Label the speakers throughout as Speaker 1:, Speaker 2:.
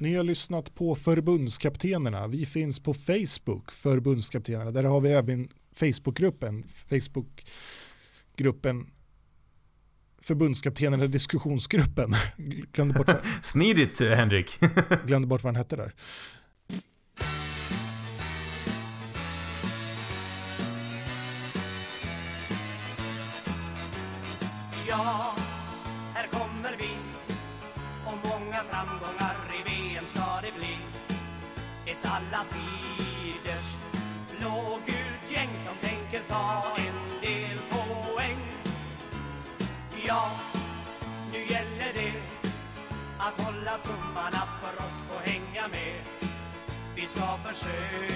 Speaker 1: Ni har lyssnat på förbundskaptenerna. Vi finns på Facebook, förbundskaptenerna. Där har vi även Facebookgruppen, Facebookgruppen förbundskaptenerna diskussionsgruppen.
Speaker 2: Glömde bort vad, Smidigt Henrik.
Speaker 1: glömde bort vad han hette där. Vi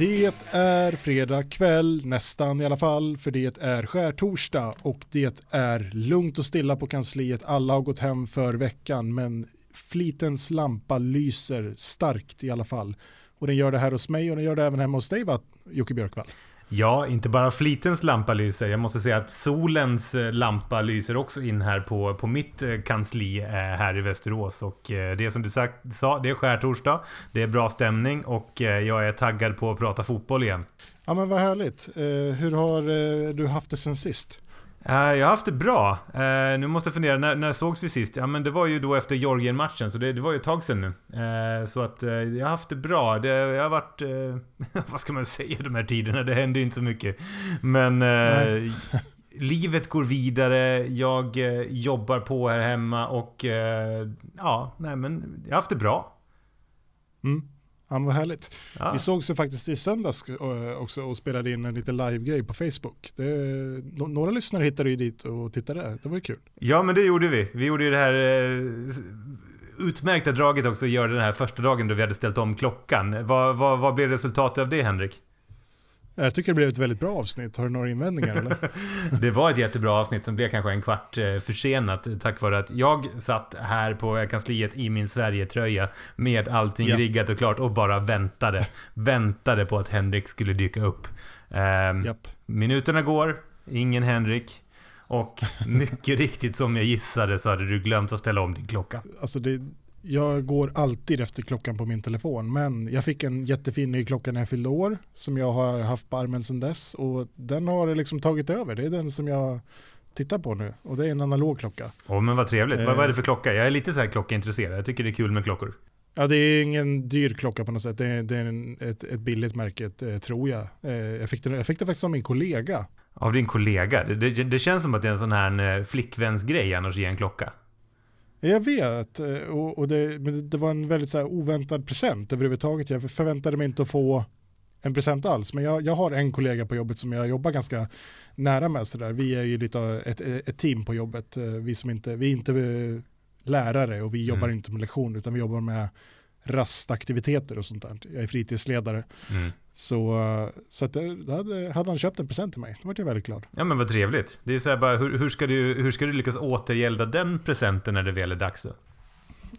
Speaker 1: Det är fredag kväll, nästan i alla fall, för det är skärtorsdag och det är lugnt och stilla på kansliet. Alla har gått hem för veckan, men flitens lampa lyser starkt i alla fall. Och den gör det här hos mig och den gör det även hemma hos dig va, Jocke Björkvall?
Speaker 2: Ja, inte bara flitens lampa lyser. Jag måste säga att solens eh, lampa lyser också in här på, på mitt eh, kansli eh, här i Västerås. Och det är som du sagt, sa, det är skärtorsdag. Det är bra stämning och jag är taggad på att prata fotboll igen.
Speaker 1: Ja men vad härligt. Hur har du haft det sen sist?
Speaker 2: Uh, jag har haft det bra. Uh, nu måste jag fundera, när, när sågs vi sist? Ja men det var ju då efter Georgien-matchen, så det, det, var ju ett tag sedan nu. Uh, så att jag har haft det bra. Det, jag har varit... vad ska man säga de här tiderna? Det händer ju inte så mycket. Men... livet går vidare, jag jobbar på här hemma och... ja, nej men jag har haft det bra.
Speaker 1: Mm. Ja, vad härligt. Ja. Vi sågs ju faktiskt i söndags eh, också och spelade in en liten live-grej på Facebook. Det, några lyssnare hittade ju dit och tittade. Det var ju kul.
Speaker 2: Ja, men det gjorde vi. Vi gjorde ju det här eh, utmärkta draget också, att göra den här första dagen då vi hade ställt om klockan. Vad, vad, vad blev resultatet av det, Henrik?
Speaker 1: Jag tycker det blev ett väldigt bra avsnitt. Har du några invändningar eller?
Speaker 2: det var ett jättebra avsnitt som blev kanske en kvart eh, försenat tack vare att jag satt här på kansliet i min Sverige-tröja med allting ja. riggat och klart och bara väntade. väntade på att Henrik skulle dyka upp. Um, Japp. Minuterna går, ingen Henrik. Och mycket riktigt som jag gissade så hade du glömt att ställa om din klocka.
Speaker 1: Alltså det, jag går alltid efter klockan på min telefon men jag fick en jättefin ny klocka när jag fyllde år som jag har haft på armen sedan dess och den har liksom tagit över. Det är den som jag tittar på nu och det är en analog klocka.
Speaker 2: Oh, men vad trevligt. Eh, vad, är det för klocka? Jag är lite så här klockaintresserad. Jag tycker det är kul med klockor.
Speaker 1: Ja, det är ingen dyr klocka på något sätt. Det är, det är en, ett, ett billigt märke, eh, tror jag. Eh, jag, fick det, jag fick det faktiskt av min kollega.
Speaker 2: Av din kollega? Det, det, det känns som att det är en sån här eh, flickvänsgrej annars ge en klocka.
Speaker 1: Jag vet, eh, och, och det, men det var en väldigt så oväntad present överhuvudtaget. Jag förväntade mig inte att få en present alls, men jag, jag har en kollega på jobbet som jag jobbar ganska nära med. Så där. Vi är ju lite ett, ett team på jobbet. Eh, vi, som inte, vi är inte eh, lärare och vi jobbar mm. inte med lektioner utan vi jobbar med rastaktiviteter och sånt där. Jag är fritidsledare. Mm. Så, så att, då hade, hade han köpt en present till mig. Då var jag väldigt glad.
Speaker 2: Ja men vad trevligt. Det är så bara, hur, hur, ska du, hur ska du lyckas återgälda den presenten när det väl är dags då?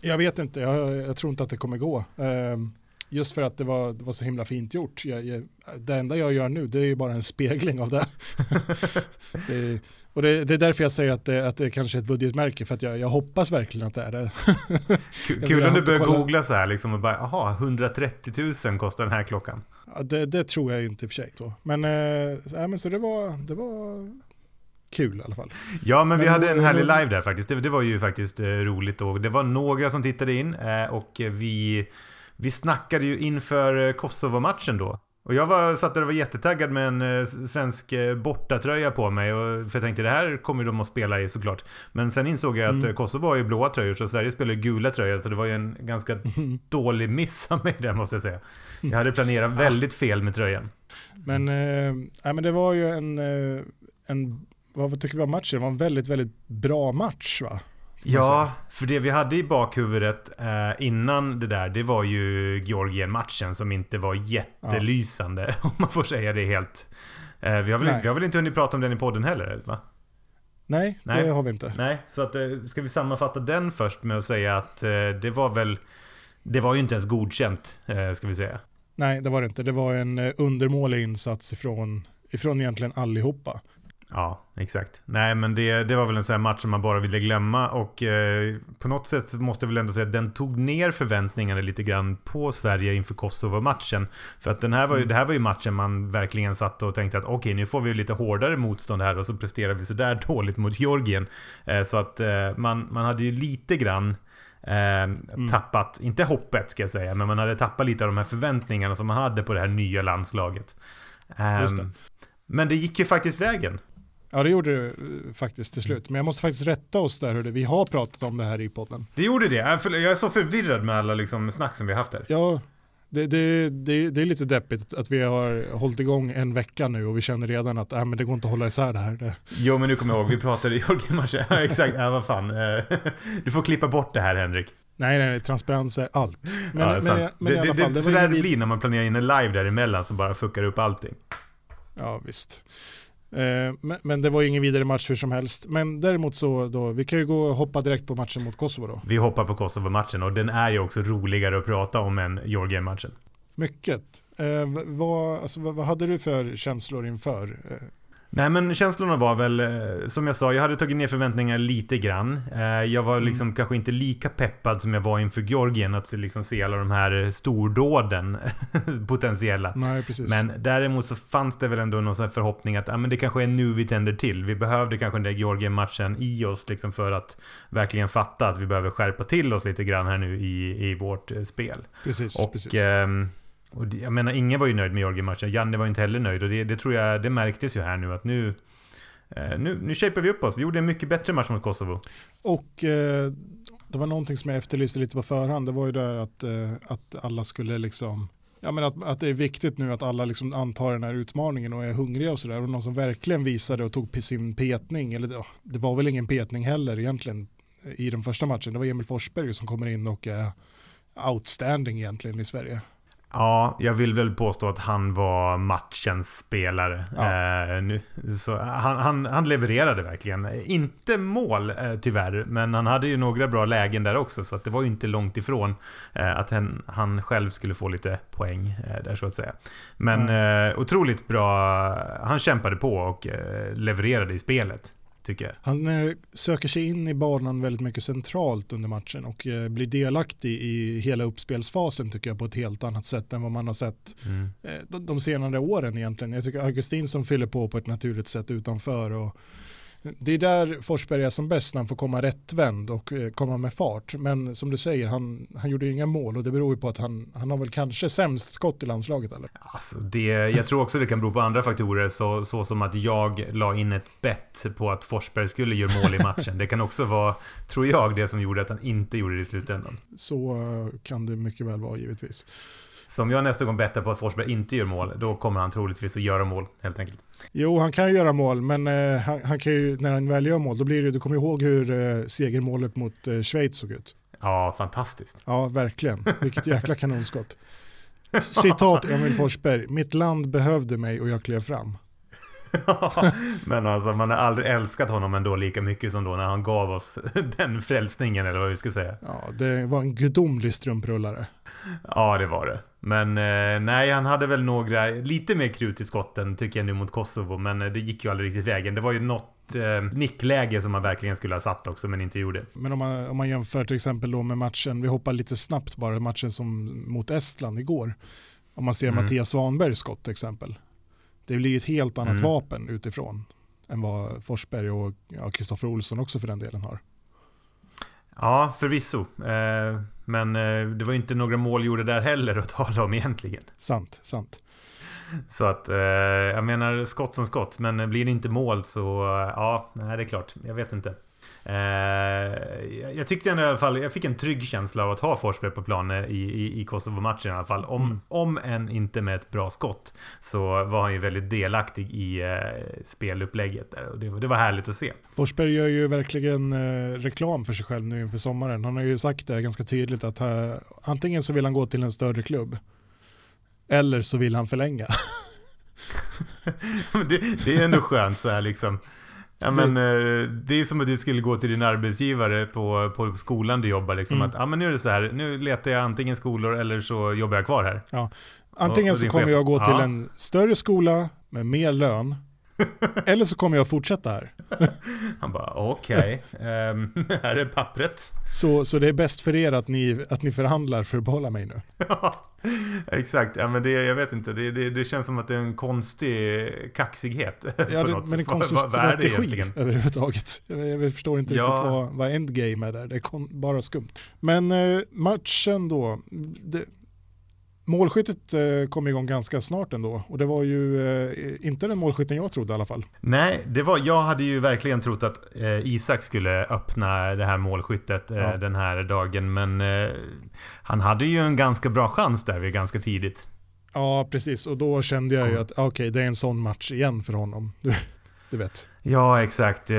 Speaker 1: Jag vet inte, jag, jag tror inte att det kommer gå. Um, Just för att det var, det var så himla fint gjort. Jag, jag, det enda jag gör nu det är bara en spegling av det. det och det, det, är därför jag säger att det, att det kanske är ett budgetmärke för att jag, jag hoppas verkligen att det är det.
Speaker 2: Kul om du börjar googla så här liksom och bara, jaha, 130 000 kostar den här klockan.
Speaker 1: Ja, det, det, tror jag inte i och för sig. Så. Men, äh, men så det var, det var kul i alla fall.
Speaker 2: Ja, men, men vi hade en härlig live där faktiskt. Det, det var ju faktiskt eh, roligt och det var några som tittade in eh, och vi vi snackade ju inför eh, Kosovo-matchen då. Och jag var, satt där och var jättetaggad med en eh, svensk eh, bortatröja på mig. Och, för jag tänkte det här kommer de att spela i såklart. Men sen insåg jag att mm. Kosovo har ju blåa tröjor så Sverige spelar gula tröjor. Så det var ju en ganska dålig miss av mig där måste jag säga. Jag hade planerat väldigt fel med tröjan.
Speaker 1: Men, äh, men det var ju en, en vad tycker vi om matchen? Det var en väldigt, väldigt bra match va?
Speaker 2: Ja, för det vi hade i bakhuvudet eh, innan det där, det var ju Georgien-matchen som inte var jättelysande, ja. om man får säga det helt. Eh, vi, har väl, vi har väl inte hunnit prata om den i podden heller, va?
Speaker 1: Nej,
Speaker 2: Nej.
Speaker 1: det har vi inte.
Speaker 2: Nej, så att, eh, ska vi sammanfatta den först med att säga att eh, det var väl... Det var ju inte ens godkänt, eh, ska vi säga.
Speaker 1: Nej, det var det inte. Det var en eh, undermålig insats ifrån, ifrån egentligen allihopa.
Speaker 2: Ja, exakt. Nej, men det, det var väl en sån här match som man bara ville glömma och eh, på något sätt måste jag väl ändå säga att den tog ner förväntningarna lite grann på Sverige inför Kosovo-matchen. För att den här var ju, det här var ju matchen man verkligen satt och tänkte att okej, nu får vi lite hårdare motstånd här och så presterar vi sådär dåligt mot Georgien. Eh, så att eh, man, man hade ju lite grann Eh, Tappat, inte hoppet ska jag säga, men man hade tappat lite av de här förväntningarna som man hade på det här nya landslaget.
Speaker 1: Det.
Speaker 2: Men det gick ju faktiskt vägen.
Speaker 1: Ja, det gjorde det eh, faktiskt till slut. Men jag måste faktiskt rätta oss där. Hörde. Vi har pratat om det här i podden.
Speaker 2: Det gjorde det. Jag är så förvirrad med alla liksom snack som vi har haft här.
Speaker 1: Ja, det, det, det, det är lite deppigt att vi har hållit igång en vecka nu och vi känner redan att äh, men det går inte att hålla isär det här. Det,
Speaker 2: Jo, men nu kommer jag ihåg. Vi pratade i Jorgen-matchen. Ja, exakt. Ja, vad fan. Eh, Du får klippa bort det här, Henrik.
Speaker 1: nej, nej, transparens är allt. Men,
Speaker 2: ja,
Speaker 1: men, men, i alla
Speaker 2: det,
Speaker 1: fall,
Speaker 2: det,
Speaker 1: det ingen
Speaker 2: det
Speaker 1: vid-
Speaker 2: blir när man planerar in en live däremellan som bara fuckar upp allting.
Speaker 1: Ja, visst. Eh, men, men det var ingen vidare match hur som helst. Men däremot så, då, vi kan ju gå och hoppa direkt på matchen mot Kosovo då.
Speaker 2: Vi hoppar på Kosovo-matchen och den är ju också roligare att prata om än Georgien-matchen.
Speaker 1: Mycket. Eh, vad, alltså, vad, vad hade du för känslor inför? Eh,
Speaker 2: Nej men känslorna var väl, eh, som jag sa, jag hade tagit ner förväntningar lite grann. Eh, Jag var liksom kanske inte lika peppad som jag var inför Georgien att se- liksom se alla de här stordåden potentiella.
Speaker 1: nej, precis.
Speaker 2: Men däremot så fanns det väl ändå någon sån här förhoppning att ah, men det kanske är nu vi tänder till. Vi behövde kanske den där Georgien-matchen i oss liksom för att verkligen fatta att vi behöver skärpa till oss lite grann här nu i, i vårt eh, spel.
Speaker 1: precis,
Speaker 2: Och,
Speaker 1: precis.
Speaker 2: ehm, och det- jag menar, ingen var ju nöjd med Georgien-matchen. Janne var ju inte heller nöjd och det, det tror jag, det märktes ju här nu att nu eh, nu, nu shapar vi upp oss. Vi gjorde en mycket bättre match mot Kosovo.
Speaker 1: Och eh, det var någonting som jag efterlyste lite på förhand. Det var ju där att, eh, att alla skulle liksom Ja, men att, att det är viktigt nu att alla liksom antar den här utmaningen och är hungriga och sådär. Och någon som verkligen visade och tog sin petning, eller oh, det var väl ingen petning heller egentligen eh, i den första matchen. Det var Emil Forsberg som kommer in och är outstanding egentligen i Sverige.
Speaker 2: Ja, jag vill väl påstå att han var matchens spelare.
Speaker 1: Ja.
Speaker 2: Eh, nu, så han, han, han levererade verkligen. Inte mål eh, tyvärr, men han hade ju några bra lägen där också. Så att det var ju inte långt ifrån eh, att han, han själv skulle få lite poäng eh, där så att säga. Men eh, otroligt bra. Han kämpade på och eh, levererade i spelet, tycker jag.
Speaker 1: Han eh, söker sig in i banan väldigt mycket centralt under matchen och eh, blir delaktig i hela uppspelsfasen tycker jag på ett helt annat sätt än vad man har sett
Speaker 2: Mm.
Speaker 1: eh, de, de senare åren egentligen. Jag tycker Augustin som fyller på på ett naturligt sätt utanför och det är där Forsberg är som bäst när han får komma rättvänd och eh, komma med fart. Men som du säger, han, han gjorde ju inga mål och det beror ju på att han, han har väl kanske sämst skott i landslaget eller?
Speaker 2: Alltså det, jag tror också det kan bero på andra faktorer så, så som att jag la in ett bett på att Forsberg skulle göra mål i matchen. Det kan också vara, tror jag, det som gjorde att han inte gjorde det i slutändan.
Speaker 1: Så eh, kan det mycket väl vara givetvis.
Speaker 2: Så om jag nästa gång bettar på att Forsberg inte gör mål, då kommer han troligtvis att göra mål helt enkelt.
Speaker 1: Jo, han kan ju göra mål, men eh, han, han kan ju, när han väl gör mål, då blir det, du kommer ihåg hur eh, segermålet mot eh, Schweiz såg ut.
Speaker 2: Ja, fantastiskt.
Speaker 1: Ja, verkligen. Vilket jäkla kanonskott. Citat Emil Forsberg, mitt land behövde mig och jag klev fram.
Speaker 2: Men alltså man har aldrig älskat honom ändå lika mycket som då när han gav oss den frälsningen eller vad vi ska säga.
Speaker 1: Ja, det var en gudomlig strumprullare.
Speaker 2: Ja, det var det. Men eh, nej, han hade väl några, lite mer krut i skotten tycker jag nu mot Kosovo, men eh, det gick ju aldrig riktigt vägen. Det var ju något eh, nickläge som man verkligen skulle ha satt också, men inte gjorde.
Speaker 1: Men om man, om man jämför till exempel då med matchen, vi hoppar lite snabbt bara, matchen som mot Estland igår. Om man ser
Speaker 2: Mm.
Speaker 1: Mattias Svanbergs skott till exempel. Det blir ett helt annat
Speaker 2: Mm.
Speaker 1: vapen utifrån än vad Forsberg och ja, Kristoffer Olsson också för den delen har.
Speaker 2: Ja, förvisso. Eh, men eh, det var inte några mål gjorda där heller att tala om egentligen.
Speaker 1: Sant, sant.
Speaker 2: Så att, eh, jag menar skott som skott, men blir det inte mål så, eh, ja, nej det är klart. Jag vet inte. Eh, jag- tyckte ändå i alla fall, jag fick en trygg känsla av att ha Forsberg på planen i, i, i Kosovo-matchen i alla fall. Om,
Speaker 1: Mm.
Speaker 2: om än inte med ett bra skott så var han ju väldigt delaktig i eh, spelupplägget där och det, var- det var härligt att se.
Speaker 1: Forsberg gör ju verkligen eh, reklam för sig själv nu inför sommaren. Han har ju sagt det ganska tydligt att eh, antingen så vill han gå till en större klubb eller så vill han förlänga.
Speaker 2: Det, det är ändå skönt så här liksom. Ja men eh, det är som att du skulle gå till din arbetsgivare på, på skolan du jobbar liksom.
Speaker 1: Mm.
Speaker 2: Att ja men nu är det så här, nu letar jag antingen skolor eller så jobbar jag kvar här.
Speaker 1: Ja. Antingen
Speaker 2: Och- och
Speaker 1: så kommer
Speaker 2: chef-
Speaker 1: jag gå till
Speaker 2: Ja.
Speaker 1: en större skola med mer lön. eller så kommer jag fortsätta här.
Speaker 2: Han bara okej, ehm, här är pappret.
Speaker 1: Så, så det är bäst för er att ni, att ni förhandlar för att behålla mig nu.
Speaker 2: Ja, exakt. Ja, men det, jag vet inte. Det, det, det känns som att det är en konstig kaxighet.
Speaker 1: Ja, det, men en konstig
Speaker 2: Vad- vad
Speaker 1: strategi överhuvudtaget. Jag, jag förstår inte
Speaker 2: Ja.
Speaker 1: riktigt vad, vad endgame är där. Det är kon, bara skumt. Men eh, matchen då. Det, målskyttet eh, kom igång ganska snart ändå. Och det var ju eh, inte den målskytten jag trodde i alla fall.
Speaker 2: Nej, det var, jag hade ju verkligen trott att eh, Isak skulle öppna det här målskyttet
Speaker 1: Ja.
Speaker 2: den här dagen. Men han hade ju en ganska bra chans där vid ganska tidigt.
Speaker 1: Ja, precis. Och då kände jag ju att ah, okej, det är en sån match igen för honom. Du, vet.
Speaker 2: Ja, exakt. Eh,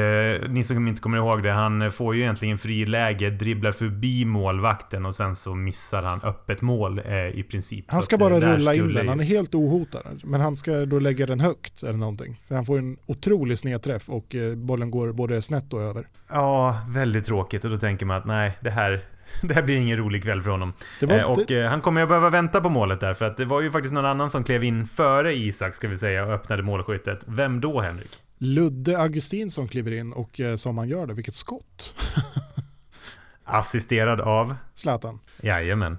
Speaker 2: ni som inte kommer ihåg det, han får ju egentligen friläge, dribblar förbi målvakten och sen så missar han öppet mål eh, i princip.
Speaker 1: Han ska
Speaker 2: eh,
Speaker 1: bara rulla in den. Han är helt ohotad. Men han ska då lägga den högt eller någonting. För han får en otrolig snedträff och bollen går både snett och över.
Speaker 2: Ja, väldigt tråkigt och då tänker man att nej, det här, det här blir ingen rolig kväll för honom. Eh, och
Speaker 1: det,
Speaker 2: eh, han kommer ju att behöva vänta på målet där för att det var ju faktiskt någon annan som klev in före Isak ska vi säga och öppnade målskyttet. Vem då Henrik?
Speaker 1: Ludde Augustin som kliver in och eh, som han gör det, vilket skott.
Speaker 2: Assisterad av?
Speaker 1: Zlatan.
Speaker 2: Jajamän.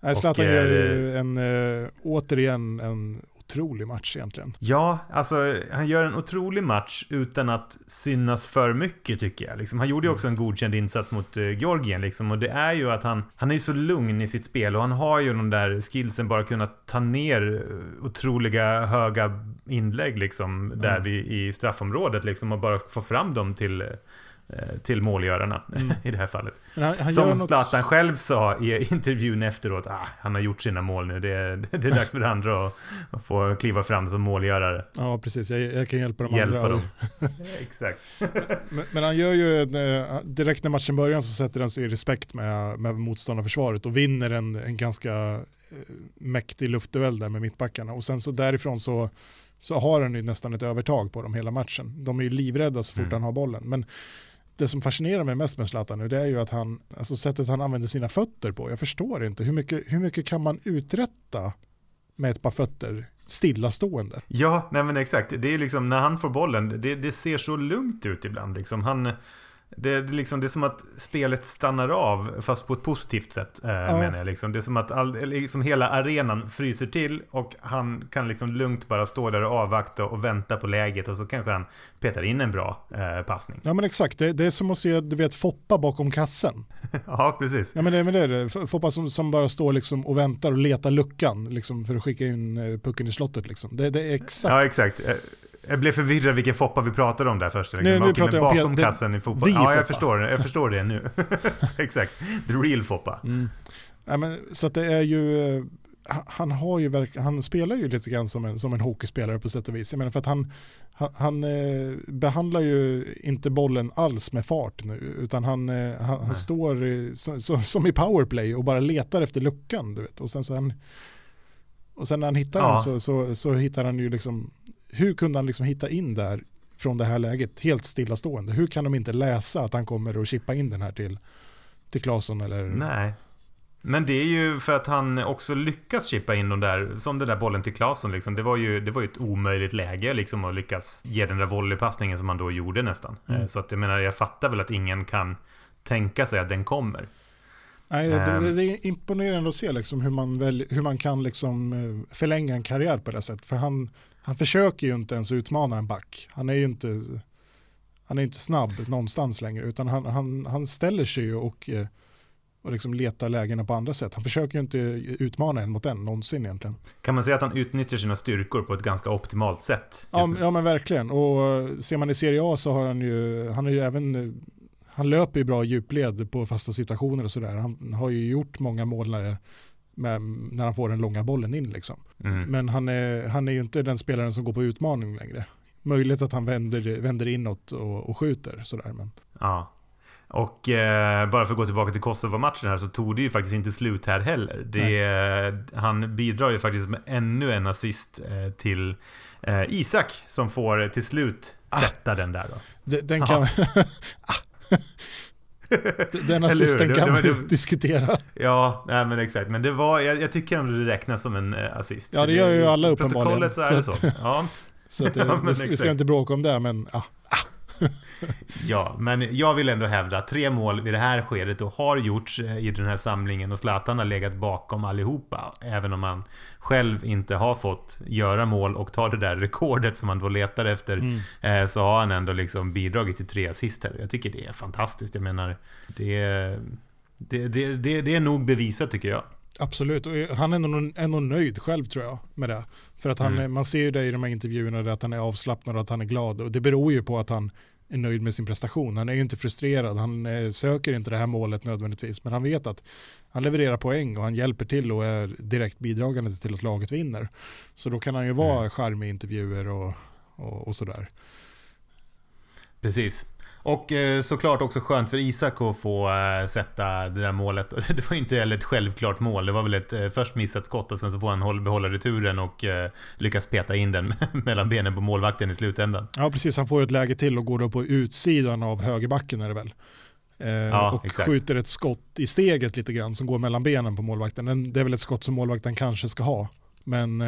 Speaker 1: Nej, Zlatan gör
Speaker 2: eh,
Speaker 1: ju en, eh, återigen en otrolig match egentligen.
Speaker 2: Ja, alltså han gör en otrolig match utan att synas för mycket tycker jag. Liksom, han gjorde ju också en godkänd insats mot uh, Georgien liksom, och det är ju att han, han är ju så lugn i sitt spel och han har ju de där skillsen bara kunna ta ner eh, otroliga höga inlägg liksom där
Speaker 1: Mm.
Speaker 2: vi, i straffområdet liksom och bara få fram dem till eh, till målgörarna i det här fallet.
Speaker 1: Han, han
Speaker 2: Som
Speaker 1: något,
Speaker 2: Zlatan själv sa i intervjun efteråt, ah, han har gjort sina mål nu. Det är, det är dags för andra att, att få kliva fram som målgörare.
Speaker 1: Ja, precis. Jag, jag kan hjälpa de
Speaker 2: Hjälpa
Speaker 1: andra.
Speaker 2: dem. Exakt.
Speaker 1: Men, men han gör ju, en, eh, direkt när matchen börjar så sätter han sig i respekt med, med motståndarförsvaret och vinner en, en ganska eh, mäktig luftduell där med mittbackarna. Och sen så därifrån så, så har han ju nästan ett övertag på dem hela matchen. De är ju livrädda så fort
Speaker 2: Mm.
Speaker 1: han har bollen. Men det som fascinerar mig mest med Zlatan nu det är ju att han, alltså sättet han använder sina fötter på. Jag förstår inte, hur mycket, hur mycket kan man uträtta med ett par fötter stillastående?
Speaker 2: Ja, nej men exakt. Det är liksom när han får bollen, det, det ser så lugnt ut ibland liksom. Han... Det, är liksom, det är som att spelet stannar av, fast på ett positivt sätt, eh,
Speaker 1: Ja.
Speaker 2: menar jag. Liksom. Det är som att all, liksom hela arenan fryser till och han kan liksom lugnt bara stå där och avvakta och vänta på läget och så kanske han petar in en bra eh, passning.
Speaker 1: Ja men exakt, det, det är som att se du vet, Foppa bakom kassen.
Speaker 2: ja, precis.
Speaker 1: Ja men det, men det är det. Foppa som, som bara står liksom och väntar och letar luckan liksom, för att skicka in eh, pucken i slottet. Liksom. Det, det är exakt.
Speaker 2: Ja, exakt. Jag blev förvirrad vilken Foppa vi pratade om där först. Liksom.
Speaker 1: Nej, nu
Speaker 2: Okej,
Speaker 1: pratar
Speaker 2: men bakom kassen i fotboll. Ja, jag
Speaker 1: Foppa.
Speaker 2: förstår. Jag förstår det nu. exakt. The real Foppa.
Speaker 1: Mm. Ja, men, så det är ju, eh, han- har ju verk, han spelar ju lite grann som en, som en hockeyspelare på sätt och vis. Jag menar för att han, han, han eh, behandlar ju inte bollen alls med fart nu utan han, eh, han, han
Speaker 2: Nej.
Speaker 1: står så, som i powerplay och bara letar efter luckan. Du vet. Och sen så han, och sen när han hittar
Speaker 2: Ja.
Speaker 1: den så, så, så hittar han ju liksom, hur kunde han liksom hitta in där från det här läget helt stillastående? Hur kan de inte läsa att han kommer att chippa in den här till, till Claesson eller
Speaker 2: Nej. Men det är ju för att han också lyckas chippa in de där, som den där bollen till Claesson liksom. Det var ju, det var ju ett omöjligt läge liksom att lyckas ge den där volleypassningen som han då gjorde nästan.
Speaker 1: Mm.
Speaker 2: Eh, Så att jag menar, jag fattar väl att ingen kan tänka sig att den kommer.
Speaker 1: Nej, det,
Speaker 2: Ehm.
Speaker 1: det, det är imponerande att se liksom hur, man väl, hur man kan liksom eh, förlänga en karriär på det sättet. För han, han försöker ju inte ens utmana en back. Han är ju inte, han är inte snabb någonstans längre utan han, han, han ställer sig ju och, eh, och liksom letar lägena på andra sätt. Han försöker ju inte utmana en mot en någonsin egentligen.
Speaker 2: Kan man säga att han utnyttjar sina styrkor på ett ganska optimalt sätt?
Speaker 1: Ja, ja men verkligen. Och eh, ser man i Serie A så har han ju, han är ju även, eh, han löper ju bra djupled på fasta situationer och sådär. Han har ju gjort många mål med, när han får den långa bollen in liksom.
Speaker 2: Mm.
Speaker 1: Men han är, han är ju inte den spelaren som går på utmaning längre. Möjligt att han vänder, vänder inåt och, och skjuter sådär. Men,
Speaker 2: Ja. Och eh, bara för att gå tillbaka till Kosovo-matchen här så tog det ju faktiskt inte slut här heller. Det, han bidrar ju faktiskt med ännu en assist eh, till eh, Isak som får till slut sätta den där då.
Speaker 1: De- Den kan... Ah. Den assisten kan ju diskutera.
Speaker 2: Ja, nej, men exakt. Men det var, jag, jag tycker ändå det räknas som en eh, assist.
Speaker 1: Ja, det gör ju alla uppenbarligen.
Speaker 2: protokollet så är det
Speaker 1: Så.
Speaker 2: Ja,
Speaker 1: Så att,
Speaker 2: Ja,
Speaker 1: vi, vi ska inte bråka om det, men ah,
Speaker 2: ja, men jag vill ändå hävda att tre mål vid det här skedet och har gjorts eh, i den här samlingen och Zlatan har legat bakom allihopa. Även om han själv inte har fått göra mål och ta det där rekordet som han då letar efter.
Speaker 1: Mm.
Speaker 2: eh, Så har han ändå liksom bidragit till tre assist här. Jag tycker det är fantastiskt. Jag menar, det är, det, det, det, det är nog bevisat tycker jag.
Speaker 1: Absolut. Och han är nog, nog nöjd själv tror jag med det. För att han,
Speaker 2: Mm.
Speaker 1: man ser ju det i de här intervjuerna att han är avslappnad och att han är glad. Och det beror ju på att han är nöjd med sin prestation. Han är ju inte frustrerad. Han eh, söker inte det här målet nödvändigtvis. Men han vet att han levererar poäng och han hjälper till och är direkt bidragande till att laget vinner. Så då kan han ju vara
Speaker 2: Mm.
Speaker 1: charmig i intervjuer och, och, och sådär.
Speaker 2: Precis. Och eh, såklart också skönt för Isak att få eh, sätta det där målet. Det var ju inte heller ett självklart mål. Det var väl ett eh, först missat skott och sen så får han håll, behålla returen och lyckas peta in den mellan benen på målvakten i slutändan.
Speaker 1: Ja precis, han får ett läge till och går då på utsidan av högerbacken är det väl.
Speaker 2: Ja,
Speaker 1: och
Speaker 2: exakt.
Speaker 1: skjuter ett skott i steget lite grann som går mellan benen på målvakten. Det är väl ett skott som målvakten kanske ska ha. Men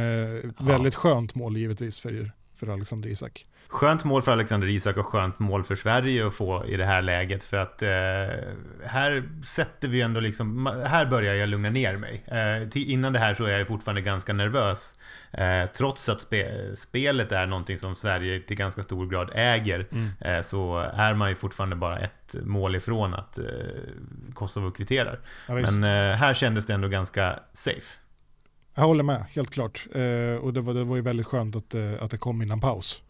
Speaker 1: väldigt skönt mål givetvis för, för Alexander Isak.
Speaker 2: Skönt mål för Alexander Isak och skönt mål för Sverige att få i det här läget för att eh, här sätter vi ändå liksom, här börjar jag lugna ner mig. Eh, till, innan det här så är jag fortfarande ganska nervös. Eh, trots att spe, spelet är någonting som Sverige till ganska stor grad äger eh, så är man ju fortfarande bara ett mål ifrån att eh, Kosovo kvitterar.
Speaker 1: Ja.
Speaker 2: Men eh, här kändes det ändå ganska safe.
Speaker 1: Jag håller med, helt klart. Eh, och det var, det var ju väldigt skönt att, eh, att det kom innan paus.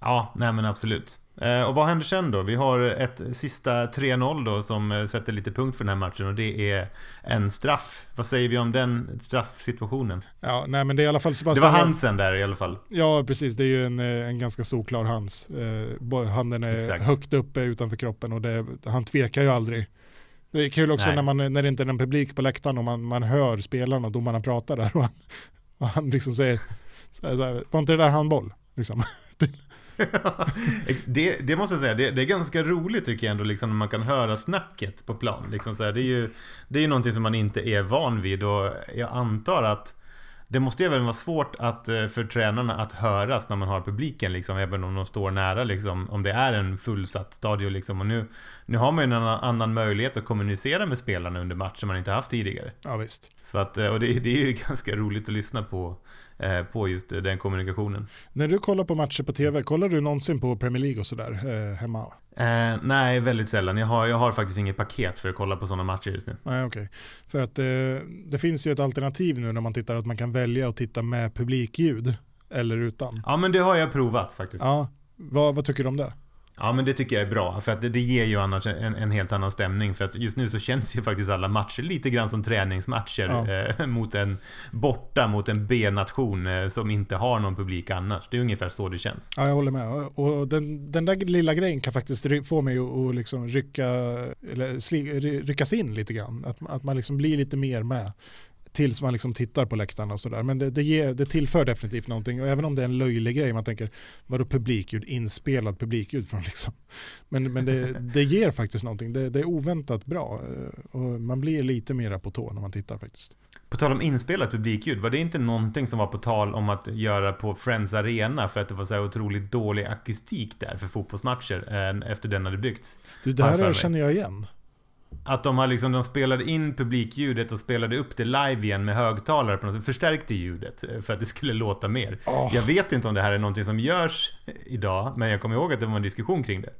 Speaker 2: Ja, nej men absolut. Eh, och vad händer sen då? Vi har ett sista 3-0 då som eh, sätter lite punkt för den här matchen och det är en straff. Vad säger vi om den straffsituationen?
Speaker 1: Ja, nej men det är i alla fall
Speaker 2: Det
Speaker 1: Sebastian...
Speaker 2: var Hansen där i alla fall.
Speaker 1: Ja, precis. Det är ju en, eh, en ganska solklar hands. Eh, Handen är
Speaker 2: Exakt.
Speaker 1: högt uppe utanför kroppen och det, han tvekar ju aldrig. Det är kul också
Speaker 2: Nej.
Speaker 1: när, man, när det inte är någon publik på läktaren och man, man hör spelarna och domarna prata där och han, och han liksom säger så här, så här, var inte det där handboll? Liksom.
Speaker 2: det, det måste jag säga, det, det är ganska roligt tycker jag ändå liksom när man kan höra snacket på plan. Liksom så här, det är ju det är ju någonting som man inte är van vid och jag antar att det måste ju även vara svårt att, eh, för tränarna att höras när man har publiken liksom, även om de står nära liksom, om det är en fullsatt stadion liksom. Och nu, nu har man ju en annan, möjlighet att kommunicera med spelarna under matchen som man inte haft tidigare.
Speaker 1: Ja visst.
Speaker 2: Så att, eh, och det, det är ju ganska roligt att lyssna på, på just eh, den kommunikationen.
Speaker 1: När du kollar på matcher på tv, kollar du någonsin på Premier League och sådär eh, hemma?
Speaker 2: Eh, nej, väldigt sällan. Jag har, jag har faktiskt inget paket för att kolla på sådana matcher just nu.
Speaker 1: Nej, okej. För att eh, det finns ju ett alternativ nu när man tittar att man kan välja att titta med publikljud eller utan.
Speaker 2: Ja, men det har jag provat faktiskt. Ja,
Speaker 1: vad, vad tycker du om det?
Speaker 2: Men det tycker jag är bra. För att det, det ger ju annars en, en helt annan stämning. För att just nu så känns ju faktiskt alla matcher lite grann som träningsmatcher. Eh, mot en borta, mot en B-nation eh, som inte har någon publik annars. Det är ungefär så det känns.
Speaker 1: Ja, jag håller med. Och och den, den där lilla grejen kan faktiskt få mig att liksom rycka, eller sli, ry- ryckas in lite grann. Att, att man liksom blir lite mer med tills man liksom tittar på läktarna och sådär. Men det, det, ger, det tillför definitivt någonting. Och även om det är en löjlig grej, man tänker vadå publikljud, inspelad publikljud från liksom. Men, men det, det ger faktiskt någonting. Det, det är oväntat bra. Eh, Och man blir lite mera på tå när man tittar faktiskt.
Speaker 2: På tal om inspelat publikljud, var det inte någonting som var på tal om att göra på Friends Arena för att det var så här otroligt dålig akustik där för fotbollsmatcher eh, efter den hade byggts?
Speaker 1: Du, det här känner jag igen.
Speaker 2: Att de har liksom, de spelade in publikljudet och spelade upp det live igen med högtalare på något sätt. Förstärkte ljudet eh, för att det skulle låta mer.
Speaker 1: Åh.
Speaker 2: Jag vet inte om det här är någonting som görs idag, men jag kommer ihåg att det var en diskussion kring det.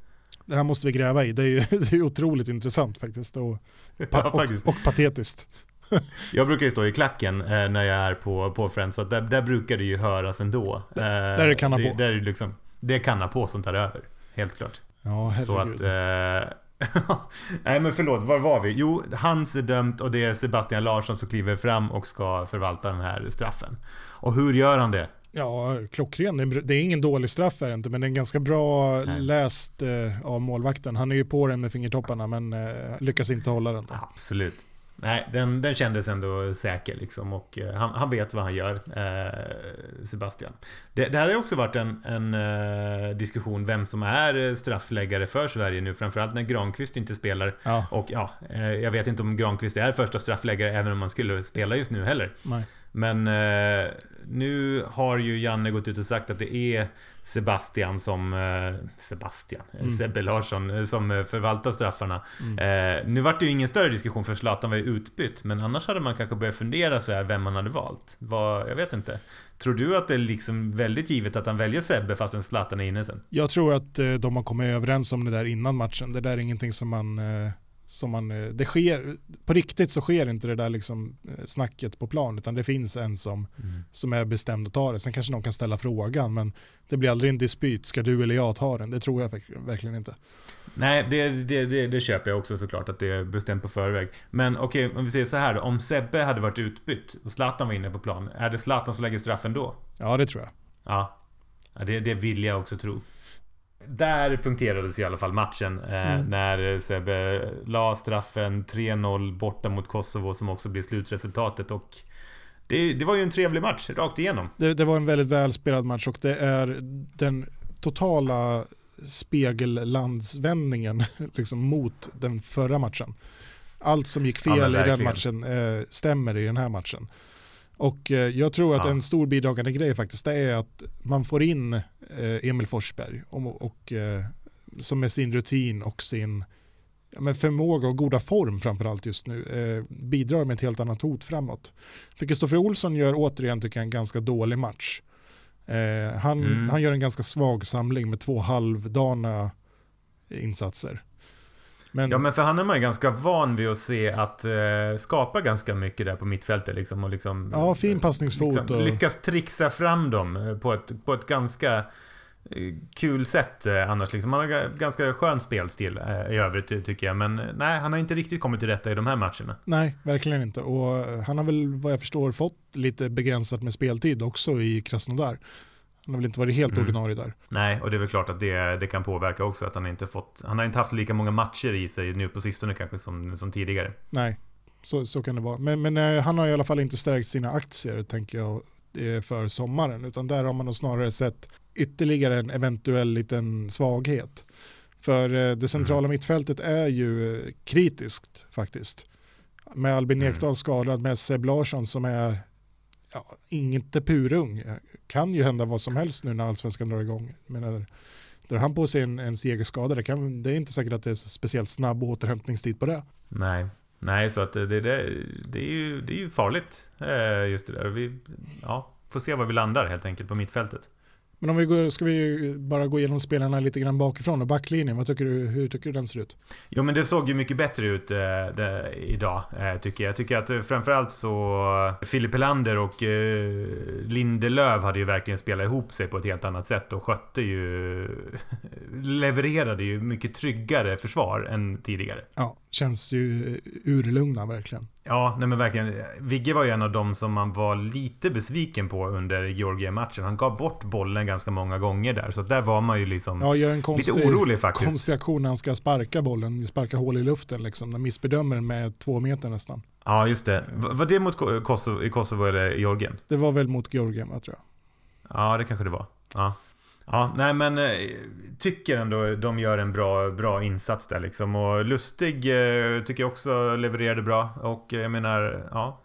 Speaker 1: Det här måste vi gräva i. Det är ju det är otroligt intressant faktiskt. Och,
Speaker 2: Ja, faktiskt.
Speaker 1: och, och patetiskt.
Speaker 2: Jag brukar ju stå i klacken eh, när jag är på, på Friends, så där, där brukar det ju höras ändå. Eh,
Speaker 1: där är det kanna
Speaker 2: det,
Speaker 1: på.
Speaker 2: Där är det liksom, det kanna på som tar över. Helt klart.
Speaker 1: Ja,
Speaker 2: Så
Speaker 1: herregud.
Speaker 2: att... Eh, Nej men förlåt, var var vi? Jo, Hans är dömt och det är Sebastian Larsson som kliver fram och ska förvalta den här straffen. Och hur gör han det?
Speaker 1: Ja, klockren. Det är- ingen dålig straff är det inte, men det är en ganska bra
Speaker 2: Nej.
Speaker 1: läst eh, av målvakten. Han är ju på den med fingertopparna men eh, lyckas inte hålla den.
Speaker 2: Absolut. Nej, den, den kändes ändå säker liksom och eh, han, han vet vad han gör, eh, Sebastian. Det, det här har ju också varit en, en eh, diskussion vem som är straffläggare för Sverige nu, framförallt när Granqvist inte spelar.
Speaker 1: Ja.
Speaker 2: Och ja, eh, jag vet inte om Granqvist är första straffläggare även om man skulle spela just nu heller.
Speaker 1: Nej.
Speaker 2: Men eh, nu har ju Janne gått ut och sagt att det är Sebastian som... Eh, Sebastian?
Speaker 1: Mm.
Speaker 2: Sebbe Larsson eh, som eh, förvaltar straffarna.
Speaker 1: Mm.
Speaker 2: Eh, nu vart det ju ingen större diskussion för Zlatan var ju utbytt, men annars hade man kanske börjat fundera så här vem man hade valt. Vad, jag vet inte. Tror du att det är liksom väldigt givet att han väljer Sebbe fastän Zlatan är inne sen?
Speaker 1: Jag tror att eh, de har kommit överens om det där innan matchen. Det där är ingenting som man, eh, som man eh, det sker, på riktigt så sker inte det där liksom eh, snacket på plan utan det finns en som, som är bestämd att ta det. Sen kanske någon kan ställa frågan men det blir aldrig en dispyt. Ska du eller jag ta den? Det tror jag verk- verkligen inte.
Speaker 2: Nej, det, det, det, det köper jag också såklart att det är bestämt på förväg. Men okej, om vi säger så här då. Om Sebbe hade varit utbytt och Zlatan var inne på plan, är det Zlatan som lägger straffen då?
Speaker 1: Ja, det tror jag.
Speaker 2: Ja. ja det, det vill jag också tro. Där punkterades i alla fall matchen eh,
Speaker 1: Mm.
Speaker 2: när Sebbe la straffen 3-0 borta mot Kosovo som också blir slutresultatet och det, det var ju en trevlig match rakt igenom.
Speaker 1: Det, det var en väldigt välspelad match och det är den totala spegellandsvändningen liksom mot den förra matchen. Allt som gick
Speaker 2: Ja,
Speaker 1: fel i den matchen eh, stämmer i den här matchen. Och eh, jag tror att
Speaker 2: Ja.
Speaker 1: en stor bidragande grej faktiskt är att man får in eh, Emil Forsberg och, och, eh, som med sin rutin och sin men förmåga och goda form framförallt just nu eh, bidrar med ett helt annat hot framåt. För Kristoffer Olsson gör återigen tycker jag en ganska dålig match. Eh, han,
Speaker 2: Mm.
Speaker 1: han gör en ganska svag samling med två halvdana insatser. Men,
Speaker 2: Ja men för han är man ju ganska van vid att se att eh, skapa ganska mycket där på mittfältet liksom och liksom...
Speaker 1: ja, fin passningsfot.
Speaker 2: liksom,
Speaker 1: och,
Speaker 2: lyckas trixa fram dem eh, på ett, på ett ganska eh, kul sätt eh, annars liksom. Han har ga- ganska skön spelstil eh, i övrigt ty- tycker jag. Men eh, nej, han har inte riktigt kommit till rätta i de här matcherna.
Speaker 1: Nej, verkligen inte. Och han har väl vad jag förstår fått lite begränsat med speltid också i Krasnodar. Han har väl inte varit helt
Speaker 2: Mm.
Speaker 1: ordinarie där.
Speaker 2: Nej, och det är väl klart att det, det kan påverka också att han inte fått... Han har inte haft lika många matcher i sig nu på sistone kanske som, som tidigare.
Speaker 1: Nej, så, så kan det vara. Men, men eh, han har i alla fall inte stärkt sina aktier tänker jag eh, för sommaren. Utan där har man nog snarare sett ytterligare en eventuell liten svaghet. För eh, det centrala mittfältet är ju kritiskt faktiskt. Med Albin
Speaker 2: Mm.
Speaker 1: Ekdal skadad, med Seb Larsson som är ja, inte purung. Eh, kan ju hända vad som helst nu när allsvenskan drar igång. Menar, drar han på sig en, en segerskada, det, kan, det är inte säkert att det är så speciellt snabb återhämtningstid på det.
Speaker 2: Nej. Nej, så att det, det, det, är, ju, det är ju farligt. Eh, just det där. Vi, ja, får se var vi landar helt enkelt på mittfältet.
Speaker 1: Men om vi går, ska vi bara gå igenom spelarna lite grann bakifrån och backlinjen, vad tycker du, hur tycker du den ser ut?
Speaker 2: Jo men det såg ju mycket bättre ut eh, det, idag, eh, tycker jag. Jag tycker att eh, framförallt så... Filip Helander och eh, Lindelöf hade ju verkligen spelat ihop sig på ett helt annat sätt och skötte ju... levererade ju mycket tryggare försvar än tidigare.
Speaker 1: Ja, känns ju urlugna verkligen.
Speaker 2: Ja, nej men verkligen. Vigge var ju en av dem som man var lite besviken på under Georgien-matchen. Han gav bort bollen ganska många gånger där, så där var man ju liksom
Speaker 1: Ja, gör en konstig,
Speaker 2: lite orolig faktiskt.
Speaker 1: konstig aktion när han ska sparka bollen, sparka hål i luften liksom. Den missbedömer den med två meter nästan.
Speaker 2: Ja, just det. Var det mot Ko- Kosovo, Kosovo eller Georgien?
Speaker 1: Det var väl mot Georgien, va, tror jag.
Speaker 2: Ja, det kanske det var. Ja. Ja, nej men eh, tycker ändå de gör en bra, bra insats där liksom. Och Lustig eh, tycker jag också levererade bra. Och jag menar, ja.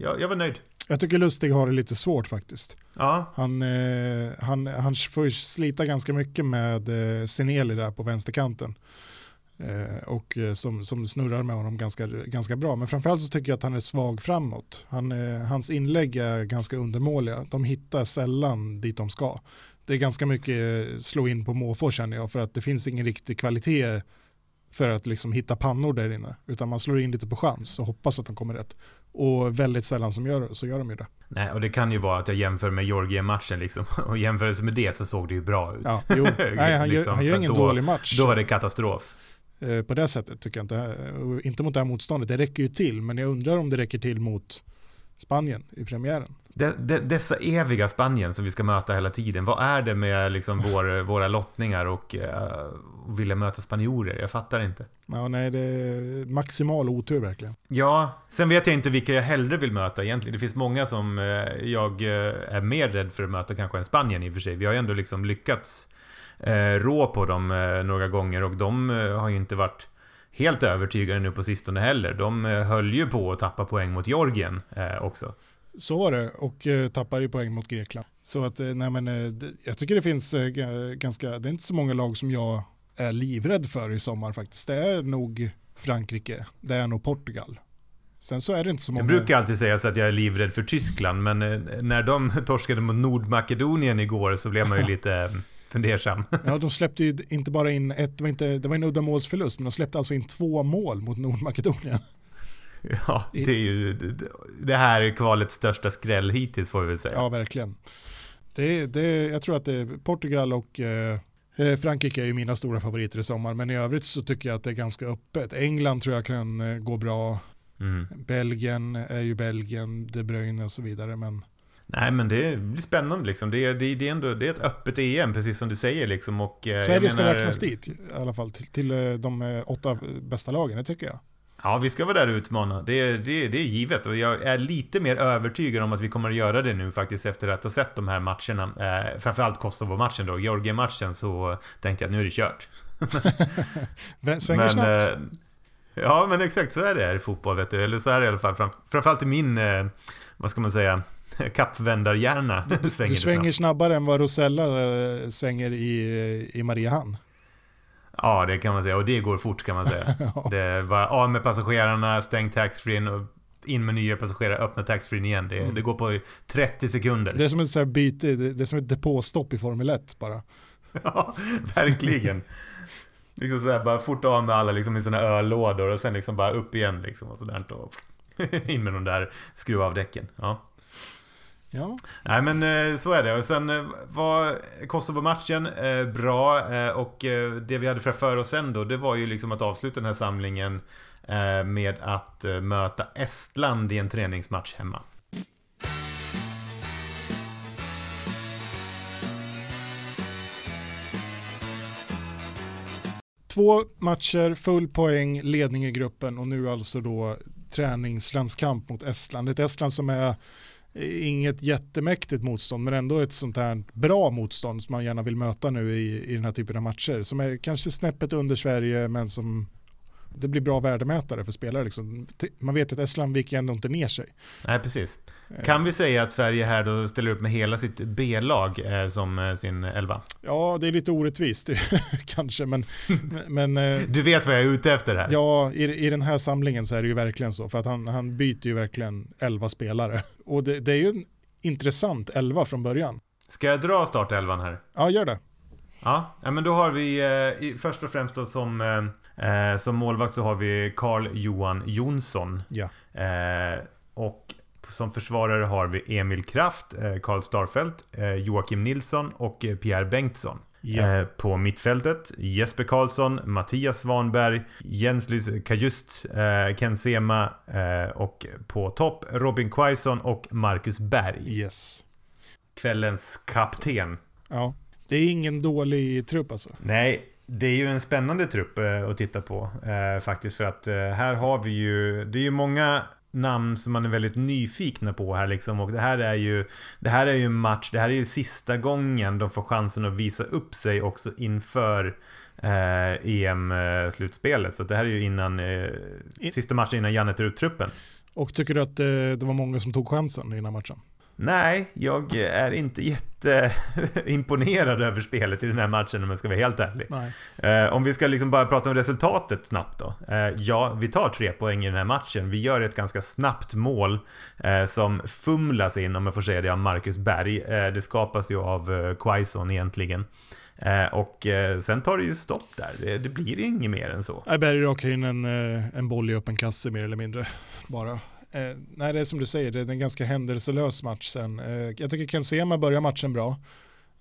Speaker 2: Jag, jag var nöjd.
Speaker 1: Jag tycker Lustig har det lite svårt faktiskt.
Speaker 2: Ja,
Speaker 1: Han, eh, han, han får slita ganska mycket med Seneli där på vänsterkanten. Och som, som snurrar med honom ganska, ganska bra. Men framförallt så tycker jag att han är svag framåt. Han, hans inlägg är ganska undermåliga. De hittar sällan dit de ska. Det är ganska mycket eh, slå in på måfå känner jag för att det finns ingen riktig kvalitet för att liksom hitta pannor där inne. Utan man slår in lite på chans och hoppas att de kommer rätt. Och väldigt sällan som gör, så gör de ju det.
Speaker 2: nej och det kan ju vara att jag jämför med Georgien-matchen liksom. Och i jämförelse med det så såg det ju bra ut.
Speaker 1: Ja, jo. Nej, han gör,
Speaker 2: Liksom,
Speaker 1: han gör ingen
Speaker 2: då-
Speaker 1: dålig match.
Speaker 2: Då var det katastrof.
Speaker 1: Eh, På det sättet tycker jag inte. Inte mot det här motståndet. Det räcker ju till. Men jag undrar om det räcker till mot Spanien i premiären.
Speaker 2: De, de, dessa eviga Spanien som vi ska möta hela tiden. Vad är det med liksom vår, våra lottningar och uh, vilja möta spanjorer? Jag fattar inte.
Speaker 1: Ja, nej, det är maximal otur verkligen.
Speaker 2: Ja, sen vet jag inte vilka jag hellre vill möta egentligen. Det finns många som uh, jag uh, är mer rädd för att möta kanske än Spanien i och för sig. Vi har ju ändå liksom lyckats rå på dem några gånger och de har ju inte varit helt övertygande nu på sistone heller. De höll ju på att tappa poäng mot Georgien också.
Speaker 1: Så var det och eh, tappar ju poäng mot Grekland. Så att, eh, nej men, eh, jag tycker det finns eh, ganska, det är inte så många lag som jag är livrädd för i sommar faktiskt. Det är nog Frankrike, det är nog Portugal. Sen så är det inte så många...
Speaker 2: Jag brukar alltid säga så att jag är livrädd för Tyskland, men eh, när de torskade mot Nordmakedonien igår så blev man ju lite eh, fundersam.
Speaker 1: Ja, de släppte ju inte bara in ett, det var, inte, det var en uddamålsförlust, men de släppte alltså in två mål mot Nordmakedonien.
Speaker 2: Ja, det är ju det här är kvalets största skräll hittills får vi väl säga.
Speaker 1: Ja, verkligen. Det, det, jag tror att det är Portugal och eh, eh, Frankrike är ju mina stora favoriter i sommar, men i övrigt så tycker jag att det är ganska öppet. England tror jag kan eh, gå bra. Mm. Belgien är ju Belgien, De Bruyne och så vidare, men
Speaker 2: Nej men det blir spännande liksom. Det är, det, det är ändå det är ett öppet EM, precis som du säger liksom. Och,
Speaker 1: eh, Sverige ska räknas dit i alla fall, till, till eh, de åtta bästa lagen, det tycker jag.
Speaker 2: Ja, vi ska vara där och utmana. Det, det, det är givet och jag är lite mer övertygad om att vi kommer att göra det nu faktiskt efter att ha sett de här matcherna. Eh, framförallt Kosovo-matchen då. Georgien-matchen så tänkte jag att nu är det kört.
Speaker 1: Svänger men, snabbt. Eh,
Speaker 2: ja, men exakt så är det här i fotboll, vet du. Eller så är det i alla fall. Fram, framförallt i min, eh, vad ska man säga, kappvändarhjärna.
Speaker 1: Du, svänger, du svänger snabbare än vad Rosella eh, svänger i, i Mariehamn.
Speaker 2: Ja, det kan man säga. Och det går fort kan man säga. Det var av med passagerarna, stäng taxfree in med nya passagerare, öppna taxfree igen. Det, mm. det, går på 30 sekunder.
Speaker 1: Det är som ett så byte, det är som ett depåstopp i Formel 1 bara.
Speaker 2: ja, verkligen. liksom såhär, bara fort av med alla liksom i sina öllådor och sen liksom bara upp igen liksom och sådär. Och in med de där skruva av däcken. Ja.
Speaker 1: Ja.
Speaker 2: Nej men eh, så är det. Och sen eh, var Kosovo-matchen eh, bra och det vi hade framför oss sen då, det var ju liksom att avsluta den här samlingen med att möta Estland i en träningsmatch hemma.
Speaker 1: Två matcher, full poäng, ledning i gruppen och nu alltså då träningslandskamp mot Estland. Ett Estland som är inget jättemäktigt motstånd men ändå ett sånt här bra motstånd som man gärna vill möta nu i, i den här typen av matcher. Som är kanske snäppet under Sverige men som det blir bra värdemätare för spelare. Liksom. Man vet att Estland viker ändå inte ner sig.
Speaker 2: Nej, precis. Kan vi säga att Sverige här då ställer upp med hela sitt B-lag eh, som eh, sin elva?
Speaker 1: Ja, det är lite orättvist kanske, men... men
Speaker 2: eh, du vet vad jag är ute efter här?
Speaker 1: Ja, i, i den här samlingen så är det ju verkligen så. För att han, han byter ju verkligen elva spelare. Och det, det är ju en intressant elva från början.
Speaker 2: Ska jag dra startelvan här?
Speaker 1: Ja, gör det.
Speaker 2: Ja, men då har vi eh, först och främst då som eh, Eh, som målvakt så har vi Carl Johan Jonsson.
Speaker 1: Ja.
Speaker 2: Eh, och som försvarare har vi Emil Kraft, eh, Karl Starfelt, eh, Joakim Nilsson och eh, Pierre Bengtsson. Ja. Eh, på mittfältet Jesper Karlsson, Mattias Svanberg, Jenslys Kajust, Ken Sema och på topp Robin Quaison och Marcus Berg.
Speaker 1: Yes.
Speaker 2: Kvällens kapten.
Speaker 1: Ja, det är ingen dålig trupp alltså.
Speaker 2: Nej, det är ju en spännande trupp eh, att titta på eh, faktiskt för att eh, här har vi ju, det är ju många namn som man är väldigt nyfikna på här liksom och det här är ju Det här är ju en match, det här är ju sista gången de får chansen att visa upp sig också inför eh, EM-slutspelet. Så det här är ju innan eh, Sista matchen innan Janne tar ut truppen.
Speaker 1: Och tycker du att eh, det var många som tog chansen innan matchen?
Speaker 2: Nej, jag är inte jätteimponerad över spelet i den här matchen om jag ska vara helt ärlig. Eh, om vi ska liksom bara prata om resultatet snabbt då. Eh, ja, vi tar tre poäng i den här matchen. Vi gör ett ganska snabbt mål eh, som fumlas in, om jag får säga det, av Marcus Berg. Eh, det skapas ju av eh, Quaison egentligen. Eh, och sen tar det ju stopp där. Det, det blir inget mer än så.
Speaker 1: Berg rakar in en, en boll i öppen kasse mer eller mindre. Bara. Eh, nej, det är som du säger, det är en ganska händelselös match sen. Eh, jag tycker Ken Sema börjar matchen bra.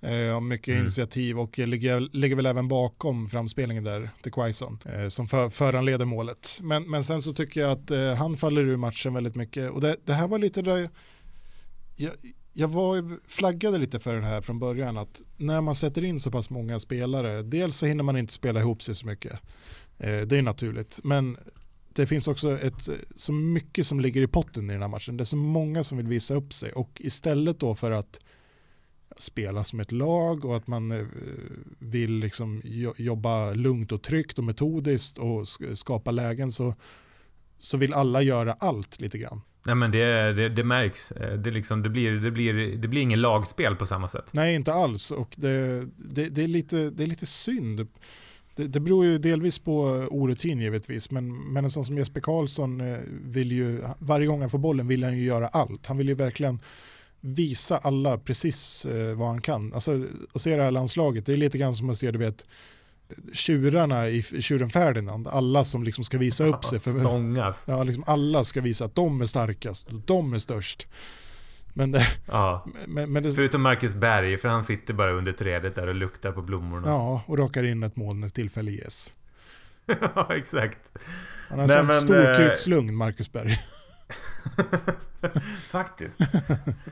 Speaker 1: Eh, mycket
Speaker 2: Mm.
Speaker 1: initiativ och ligger, ligger väl även bakom framspelningen där till Quaison eh, som för, föranleder målet. Men, men sen så tycker jag att eh, han faller ur matchen väldigt mycket och det, det här var lite där jag, jag var, flaggade lite för det här från början att när man sätter in så pass många spelare, dels så hinner man inte spela ihop sig så mycket. Eh, det är naturligt, men det finns också ett, så mycket som ligger i potten i den här matchen. Det är så många som vill visa upp sig och istället då för att spela som ett lag och att man eh, vill liksom jo- jobba lugnt och tryggt och metodiskt och sk- skapa lägen så, så vill alla göra allt lite grann.
Speaker 2: Nej men det, det, det märks. Eh, Det, liksom, det, blir, det, blir, det blir ingen lagspel på samma sätt.
Speaker 1: Nej, inte alls. Och det, det, det, är, lite, det är lite synd. Det, det beror ju delvis på orutin givetvis, men, men en sån som Jesper Karlsson eh, vill ju, varje gång han får bollen vill han ju göra allt. Han vill ju verkligen visa alla precis eh, vad han kan. Alltså, att se det här landslaget, det är lite grann som att se, du vet, tjurarna i tjuren Ferdinand. Alla som liksom ska visa upp sig. För,
Speaker 2: Stångas.
Speaker 1: ja, liksom alla ska visa att de är starkast och de är störst. Men
Speaker 2: Ja.
Speaker 1: men, men det,
Speaker 2: Förutom Marcus Berg, för han sitter bara under trädet där och luktar på blommorna.
Speaker 1: Ja, och rakar in ett mål när tillfälle ges.
Speaker 2: Ja, exakt.
Speaker 1: Han har
Speaker 2: Nej,
Speaker 1: sån
Speaker 2: men,
Speaker 1: stor
Speaker 2: eh,
Speaker 1: Marcus Berg.
Speaker 2: Faktiskt.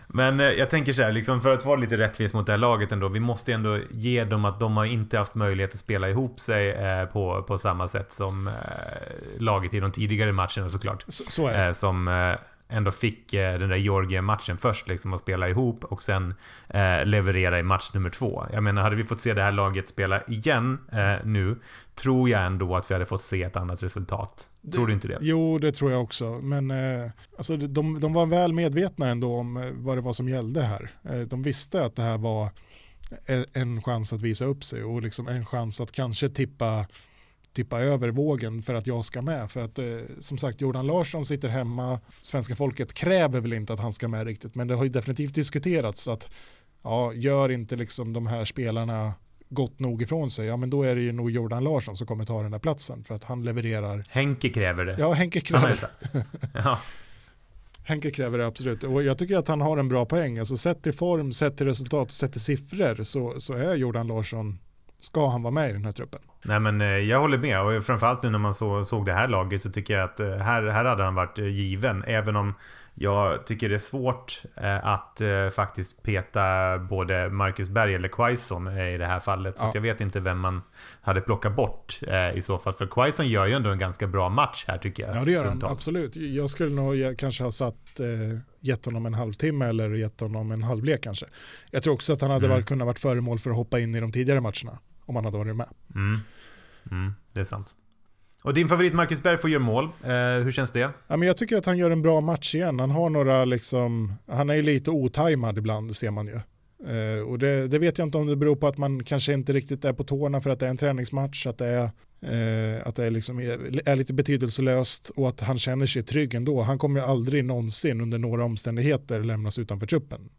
Speaker 2: Men eh, jag tänker så här, liksom för att vara lite rättvis mot det här laget ändå. Vi måste ändå ge dem att de har inte haft möjlighet att spela ihop sig eh, på, på samma sätt som laget i de tidigare matcherna såklart.
Speaker 1: Så, så är det.
Speaker 2: Som ändå fick eh, den där Georgien-matchen först liksom att spela ihop och sen eh, leverera i match nummer två. Jag menar, hade vi fått se det här laget spela igen eh, nu, tror jag ändå att vi hade fått se ett annat resultat. Tror du inte det?
Speaker 1: Jo, det tror jag också. Men eh, alltså, de, de var väl medvetna ändå om vad det var som gällde här. De visste att det här var en chans att visa upp sig och liksom en chans att kanske tippa tippa över vågen för att jag ska med. För att eh, som sagt Jordan Larsson sitter hemma. Svenska folket kräver väl inte att han ska med riktigt. Men det har ju definitivt diskuterats så att ja, gör inte liksom de här spelarna gott nog ifrån sig, ja men då är det ju nog Jordan Larsson som kommer ta den där platsen för att han levererar.
Speaker 2: Henke kräver det.
Speaker 1: Ja, Henke kräver,
Speaker 2: sagt. Ja.
Speaker 1: Henke kräver det absolut. Och jag tycker att han har en bra poäng. Alltså sett till form, sett till resultat, sett till siffror så, så är Jordan Larsson, ska han vara med i den här truppen?
Speaker 2: Nej men eh, jag håller med och framförallt nu när man så, såg det här laget så tycker jag att eh, här, här hade han varit eh, given. Även om jag tycker det är svårt att faktiskt peta både Marcus Berg eller Quaison i det här fallet. Så
Speaker 1: Ja.
Speaker 2: jag vet inte vem man hade plockat bort i så fall. För Quaison gör ju ändå en ganska bra match här tycker jag.
Speaker 1: Ja det gör han, absolut. Jag skulle nog kanske ha satt, eh, gett honom en halvtimme eller gett honom en halvlek kanske. Jag tror också att han hade
Speaker 2: Mm.
Speaker 1: varit, kunnat varit föremål för att hoppa in i de tidigare matcherna. Om han hade varit med.
Speaker 2: Mm. Mm, det är sant. Och din favorit Marcus Berg får göra mål. Eh, hur känns det?
Speaker 1: Ja, men jag tycker att han gör en bra match igen. Han har några liksom, han är ju lite otajmad ibland ser man ju. Eh, och det, det vet jag inte om det beror på att man kanske inte riktigt är på tårna för att det är en träningsmatch, att det är, eh, att det är, liksom, är, är lite betydelselöst och att han känner sig trygg ändå. Han kommer ju aldrig någonsin under några omständigheter lämnas utanför truppen.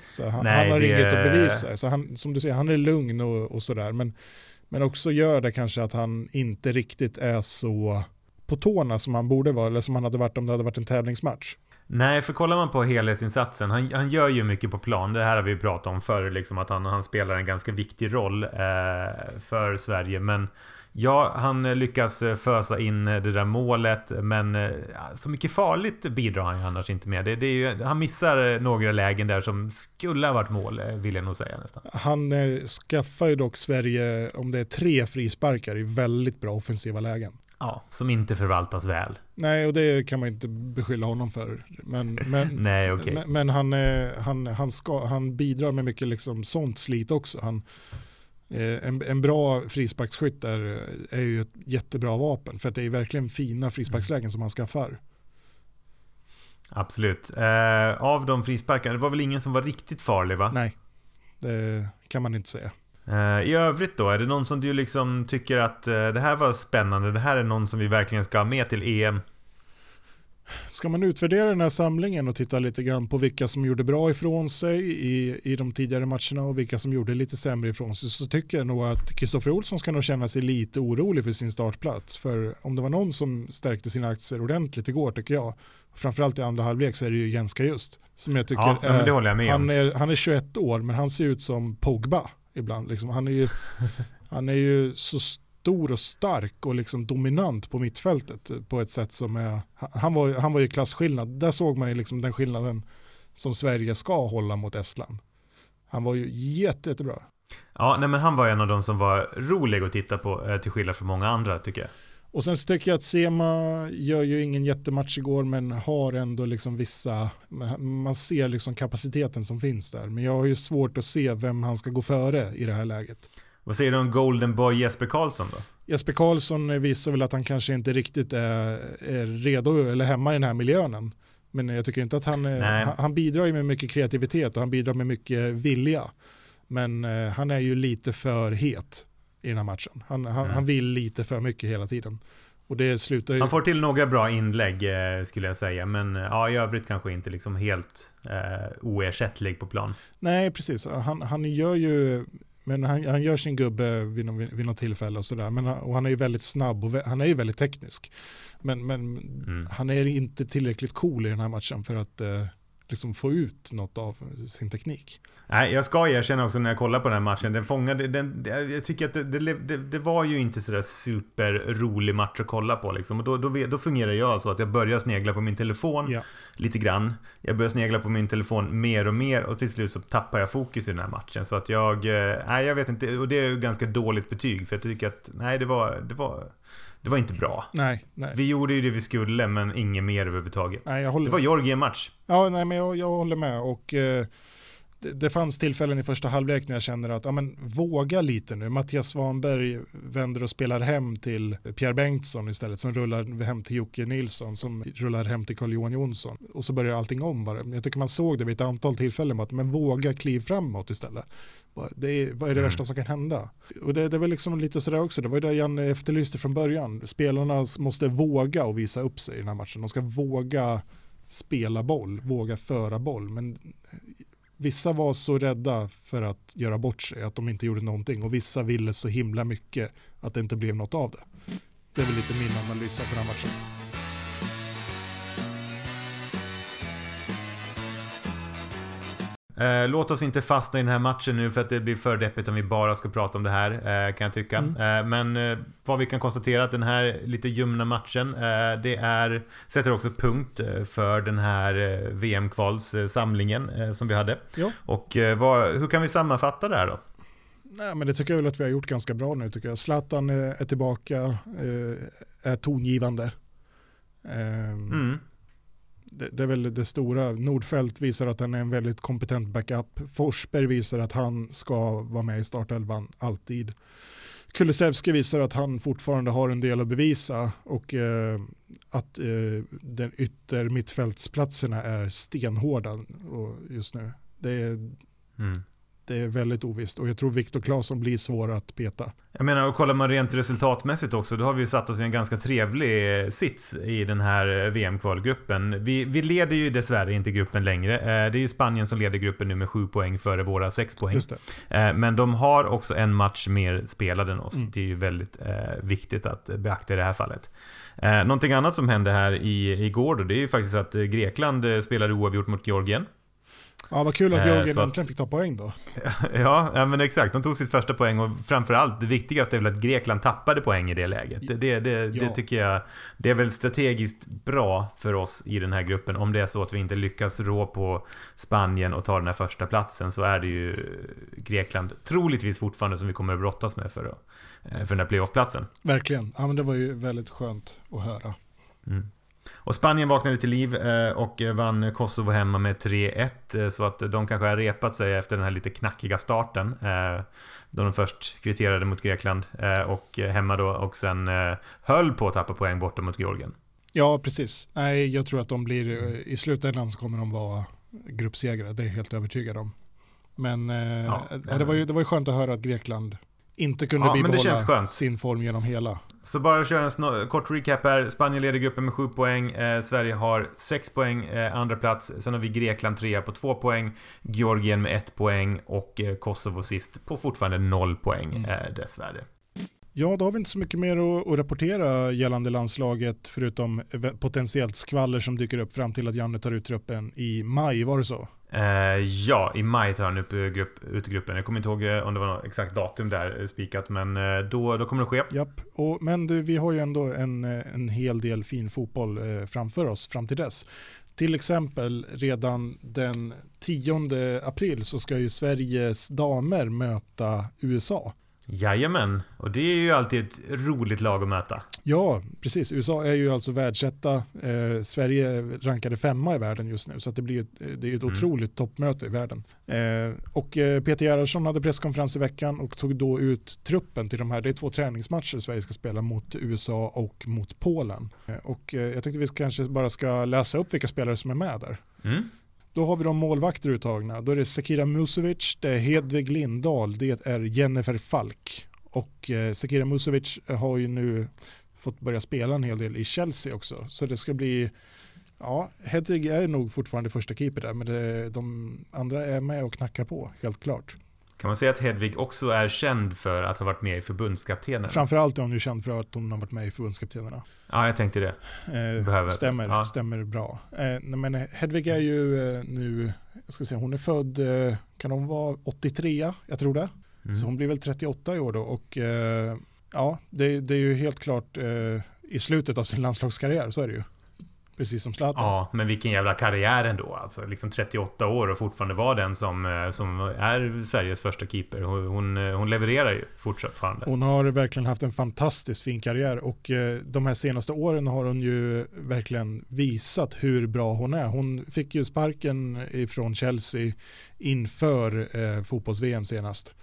Speaker 1: Så han,
Speaker 2: Nej,
Speaker 1: han har
Speaker 2: det-
Speaker 1: inget att bevisa. Så han, som du säger, han är lugn och, och sådär. Men, men också gör det kanske att han inte riktigt är så på tårna som han borde vara eller som han hade varit om det hade varit en tävlingsmatch.
Speaker 2: Nej, för kollar man på helhetsinsatsen, han, han gör ju mycket på plan. Det här har vi pratat om förr, liksom att han, han spelar en ganska viktig roll eh, för Sverige. Men ja, han lyckas eh, fösa in det där målet, men eh, så mycket farligt bidrar han ju annars inte med. Det, det ju, han missar eh, några lägen där som skulle ha varit mål, eh, vill jag nog säga nästan.
Speaker 1: Han eh, skaffar ju dock Sverige, om det är tre frisparkar i väldigt bra offensiva lägen.
Speaker 2: Ja, som inte förvaltas väl.
Speaker 1: Nej, och det kan man inte beskylla honom för. Men, men,
Speaker 2: Nej, okej.
Speaker 1: men, men han, eh, han, han, ska, han bidrar med mycket liksom sånt slit också. Han, eh, en, en bra frisparksskytt är, är ju ett jättebra vapen för att det är verkligen fina frisparkslägen som han skaffar.
Speaker 2: Absolut. Eh, av de frisparkarna, det var väl ingen som var riktigt farlig va?
Speaker 1: Nej, det kan man inte säga.
Speaker 2: Eh, I övrigt då, är det någon som du liksom tycker att eh, det här var spännande, det här är någon som vi verkligen ska ha med till EM?
Speaker 1: Ska man utvärdera den här samlingen och titta lite grann på vilka som gjorde bra ifrån sig i, i de tidigare matcherna och vilka som gjorde lite sämre ifrån sig så tycker jag nog att Kristoffer Olsson ska nog känna sig lite orolig för sin startplats. För om det var någon som stärkte sina aktier ordentligt igår tycker jag, framförallt i andra halvlek så är det ju Jenska just. Som jag tycker
Speaker 2: ja, är, jag
Speaker 1: han, är, han är 21 år men han ser ut som Pogba ibland. Liksom, han, är ju, han är ju så stor och stark och liksom dominant på mittfältet på ett sätt som är, han var, han var ju klasskillnad. Där såg man ju liksom den skillnaden som Sverige ska hålla mot Estland. Han var ju jätte, jättebra.
Speaker 2: Ja, nej men han var en av de som var rolig att titta på eh, till skillnad från många andra tycker jag.
Speaker 1: Och sen så tycker jag att Sema gör ju ingen jättematch igår men har ändå liksom vissa, man ser liksom kapaciteten som finns där. Men jag har ju svårt att se vem han ska gå före i det här läget.
Speaker 2: Vad säger du om Golden Boy Jesper Karlsson då?
Speaker 1: Jesper Karlsson visar väl att han kanske inte riktigt är, är redo eller hemma i den här miljön. Men jag tycker inte att han, han, han bidrar med mycket kreativitet och han bidrar med mycket vilja. Men eh, han är ju lite för het i den här matchen. Han, han, mm. han vill lite för mycket hela tiden. Och det slutar ju...
Speaker 2: Han får till några bra inlägg eh, skulle jag säga. Men ja, i övrigt kanske inte liksom helt eh, oersättlig på plan.
Speaker 1: Nej, precis. Han, han gör ju men han, han gör sin gubbe vid, någon, vid något tillfälle och sådär. och han är ju väldigt snabb och han är ju väldigt teknisk. Men, men mm. han är inte tillräckligt cool i den här matchen för att eh, liksom få ut något av sin teknik.
Speaker 2: Nej, jag ska erkänna också när jag kollar på den här matchen. Den fångade... Den, jag tycker att det, det, det var ju inte sådär superrolig match att kolla på liksom. Och då, då, då fungerar jag så att jag börjar snegla på min telefon ja. lite grann. Jag börjar snegla på min telefon mer och mer och till slut så tappar jag fokus i den här matchen. Så att jag... Eh, nej, jag vet inte. Och det är ju ganska dåligt betyg. För jag tycker att... Nej, det var... Det var det var inte bra.
Speaker 1: Nej, nej.
Speaker 2: Vi gjorde ju det vi skulle, men inget mer överhuvudtaget. Nej, jag håller... Det var Georgien-match.
Speaker 1: Ja, nej, men jag, jag håller med. Och... Eh det, fanns tillfällen i första halvlek när jag känner att ja, men, våga lite nu. Mattias Svanberg vänder och spelar hem till Pierre Bengtsson istället som rullar hem till Jocke Nilsson som rullar hem till Carl-Johan Jonsson. Och så börjar allting om bara. Jag tycker man såg det vid ett antal tillfällen. Att, men våga kliv framåt istället. Det är, vad är det mm. värsta som kan hända? Och det, det var liksom lite sådär också. Det var det Janne efterlyste från början. Spelarna måste våga och visa upp sig i den här matchen. De ska våga spela boll, våga föra boll. Men Vissa var så rädda för att göra bort sig att de inte gjorde någonting och vissa ville så himla mycket att det inte blev något av det. Det är väl lite min analys av den här matchen.
Speaker 2: Eh, låt oss inte fastna i den här matchen nu för att det blir för deppigt om vi bara ska prata om det här, eh, kan jag tycka. Mm. Eh, men eh, vad vi kan konstatera att den här lite ljumna matchen, eh, det är, sätter också punkt eh, för den här VM-kvalssamlingen som vi hade. Ja. Och vad, hur kan vi sammanfatta det här då?
Speaker 1: Nej, men det tycker jag väl att vi har gjort ganska bra nu tycker jag. Zlatan är tillbaka, är tongivande. Mm det, det, är väl det stora. Nordfeldt visar att han är en väldigt kompetent backup. Forsberg visar att han ska vara med i startelvan alltid. Kulusevski visar att han fortfarande har en del att bevisa och eh, att eh, den ytter mittfältsplatserna är stenhårda just nu. Det är, mm det är väldigt ovisst och jag tror Viktor Claesson blir svår att peta.
Speaker 2: Jag menar, och kollar man rent resultatmässigt också, då har vi satt oss i en ganska trevlig eh, sits i den här eh, VM-kvalgruppen. Vi, vi leder ju dessvärre inte gruppen längre. Eh, det är ju Spanien som leder gruppen nu med 7 poäng före våra 6 poäng. Men de har också en match mer spelad än oss. Mm. Det är ju väldigt viktigt att beakta i det här fallet. Någonting annat som hände här i, igår då, det är ju faktiskt att Grekland spelade oavgjort mot Georgien.
Speaker 1: Ja, vad kul att Georgien eh, äntligen fick ta poäng då.
Speaker 2: Ja, ja, men exakt. De tog sitt första poäng och framförallt det viktigaste är väl att Grekland tappade poäng i det läget. Det, det, det, ja. det, tycker jag, det är väl strategiskt bra för oss i den här gruppen. Om det är så att vi inte lyckas rå på Spanien och ta den här första platsen så är det ju Grekland troligtvis fortfarande som vi kommer att brottas med för, eh, för den här playoffplatsen.
Speaker 1: Verkligen. Ja, men det var ju väldigt skönt att höra. Mm.
Speaker 2: Och Spanien vaknade till liv eh, och vann Kosovo hemma med 3-1. Eh, så att de kanske har repat sig efter den här lite knackiga starten. Eh, då de först kvitterade mot Grekland och hemma då och sen höll på att tappa poäng borta mot Georgien.
Speaker 1: Ja, precis. Nej, jag tror att de blir, i slutändan så kommer de vara gruppsegrare. Det är jag helt övertygad om. Men ja, det, var ju, det var ju skönt att höra att Grekland inte kunde
Speaker 2: Ja,
Speaker 1: bibehålla sin form genom hela.
Speaker 2: Så bara köra en kort recap här. Spanien leder gruppen med 7 poäng. Eh, Sverige har 6 poäng, eh, andra plats. Sen har vi Grekland trea på 2 poäng. Georgien med 1 poäng och eh, Kosovo sist på fortfarande 0 poäng
Speaker 1: Mm.
Speaker 2: eh, dessvärre.
Speaker 1: Ja, då har vi inte så mycket mer att, att rapportera gällande landslaget förutom potentiellt skvaller som dyker upp fram till att Janne tar ut truppen i maj, var det så?
Speaker 2: Eh, ja, i maj tar han upp eh, grupp, ut gruppen. Jag kommer inte ihåg eh, om det var något exakt datum där eh, spikat, men då, då kommer det ske.
Speaker 1: Japp, och, men du, vi har ju ändå en, en hel del fin fotboll framför oss fram till dess. Till exempel redan den 10 april så ska ju Sveriges damer möta USA.
Speaker 2: Jajamän, och det är ju alltid ett roligt lag att möta.
Speaker 1: Ja, precis. USA är ju alltså världsetta. Eh, Sverige rankade femma i världen just nu så det blir ett, det är ett
Speaker 2: Mm.
Speaker 1: otroligt toppmöte i världen. Eh, och eh, Peter Gerhardsson hade presskonferens i veckan och tog då ut truppen till de här. Det är två träningsmatcher Sverige ska spela mot USA och mot Polen. Eh, och eh, jag tänkte vi kanske bara ska läsa upp vilka spelare som är med där.
Speaker 2: Mm.
Speaker 1: Då har vi de målvakter uttagna. Då är det Sakira Musovic, det är Hedvig Lindahl, det är Jennifer Falk. Och eh, Musovic har ju nu fått börja spela en hel del i Chelsea också. Så det ska bli, ja, Hedvig är nog fortfarande första keeper där, men det, de andra är med och knackar på, helt klart.
Speaker 2: Kan man säga att Hedvig också är känd för att ha varit med i förbundskaptenen?
Speaker 1: Framförallt är hon ju känd för att hon har varit med i förbundskaptenerna.
Speaker 2: Ja, jag tänkte det.
Speaker 1: Eh,
Speaker 2: Behöver.
Speaker 1: stämmer,
Speaker 2: Ja.
Speaker 1: stämmer bra. Eh, men Hedvig är ju eh, nu, jag ska säga, hon är född, kan hon vara 83? Jag tror det.
Speaker 2: Mm.
Speaker 1: Så hon blir väl 38 i år då och ja, det, det är ju helt klart i slutet av sin landslagskarriär, så är det ju. Precis som Zlatan.
Speaker 2: Ja, men vilken jävla karriär ändå alltså. Liksom 38 år och fortfarande vara den som, eh, som är Sveriges första keeper. Hon, hon, eh, hon levererar ju fortfarande.
Speaker 1: Hon har verkligen haft en fantastiskt fin karriär och eh, de här senaste åren har hon ju verkligen visat hur bra hon är. Hon fick ju sparken ifrån Chelsea inför eh, fotbolls-VM senast.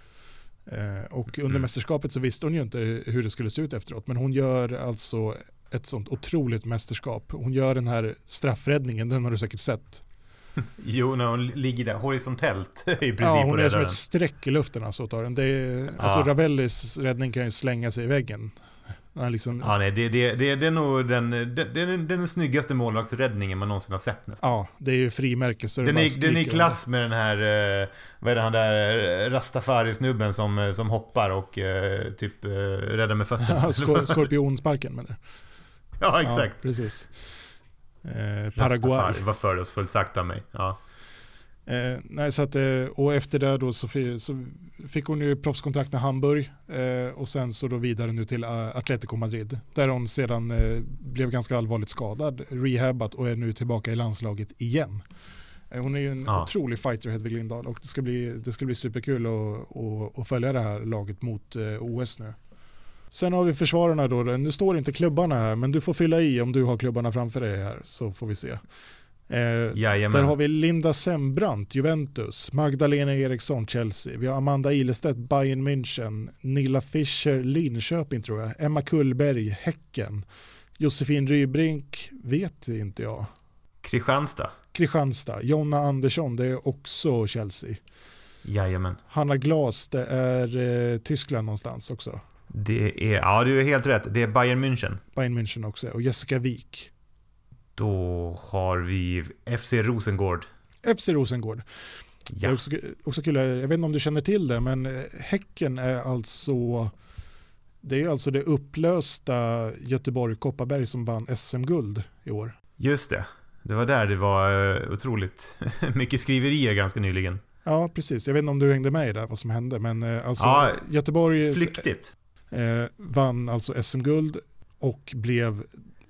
Speaker 1: Och under
Speaker 2: Mm.
Speaker 1: mästerskapet så visste hon ju inte hur det skulle se ut efteråt men hon gör alltså ett sånt otroligt mästerskap. Hon gör den här straffräddningen, den har du säkert sett.
Speaker 2: Jo, när hon ligger där horisontellt i princip
Speaker 1: Ja, hon är som ett streck i luften alltså. Tar den. Det är, alltså
Speaker 2: Ja.
Speaker 1: Ravellis räddning kan ju slänga sig i väggen. Han liksom,
Speaker 2: Ja, nej, det, det, det, det är nog den, det, den, den snyggaste målvaktsräddningen man någonsin har sett nästan.
Speaker 1: Ja, det är ju frimärke så
Speaker 2: Den är, den är i klass med den här, eh, vad är det han där, eh, Rastafari-snubben som, eh, som hoppar och typ räddar med fötterna.
Speaker 1: Ja, skor- Skorpionsparken menar du?
Speaker 2: ja, exakt.
Speaker 1: Ja, precis. Eh, Paraguay.
Speaker 2: Var fördomsfullt sagt av mig. Ja.
Speaker 1: Eh, nej, så att, eh, och efter det då så, fi, så fick hon ju proffskontrakt med Hamburg eh, och sen så då vidare nu till eh, Atletico Madrid där hon sedan eh, blev ganska allvarligt skadad, rehabat och är nu tillbaka i landslaget igen. Eh, hon är ju en
Speaker 2: Ja.
Speaker 1: otrolig fighter Hedvig Lindahl och det ska bli, det ska bli superkul att, att, att följa det här laget mot OS nu. Sen har vi försvararna då, nu står inte klubbarna här men du får fylla i om du har klubbarna framför dig här så får vi se. Eh,
Speaker 2: Jajamän.
Speaker 1: där har vi Linda Sembrant, Juventus, Magdalena Eriksson, Chelsea. Vi har Amanda Ilestedt, Bayern München, Nilla Fischer, Linköping tror jag, Emma Kullberg, Häcken, Josefin Rybrink, vet inte jag.
Speaker 2: Kristianstad.
Speaker 1: Kristianstad, Jonna Andersson, det är också Chelsea.
Speaker 2: Jajamän.
Speaker 1: Hanna Glas, det är eh, Tyskland någonstans också.
Speaker 2: Det är, ja du är helt rätt. Det är Bayern München.
Speaker 1: Bayern München också. Och Jessica Wik.
Speaker 2: Då har vi FC Rosengård.
Speaker 1: FC Rosengård.
Speaker 2: Ja.
Speaker 1: också, också kul, jag vet inte om du känner till det, men eh, Häcken är alltså det är alltså det upplösta Göteborg-Kopparberg som vann SM-guld i år.
Speaker 2: Just det. Det var där det var eh, otroligt mycket skriverier ganska nyligen.
Speaker 1: Ja, precis. Jag vet inte om du hängde med i det, vad som hände, men eh, alltså
Speaker 2: Ja,
Speaker 1: Göteborg
Speaker 2: Flyktigt.
Speaker 1: Eh, vann alltså SM-guld och blev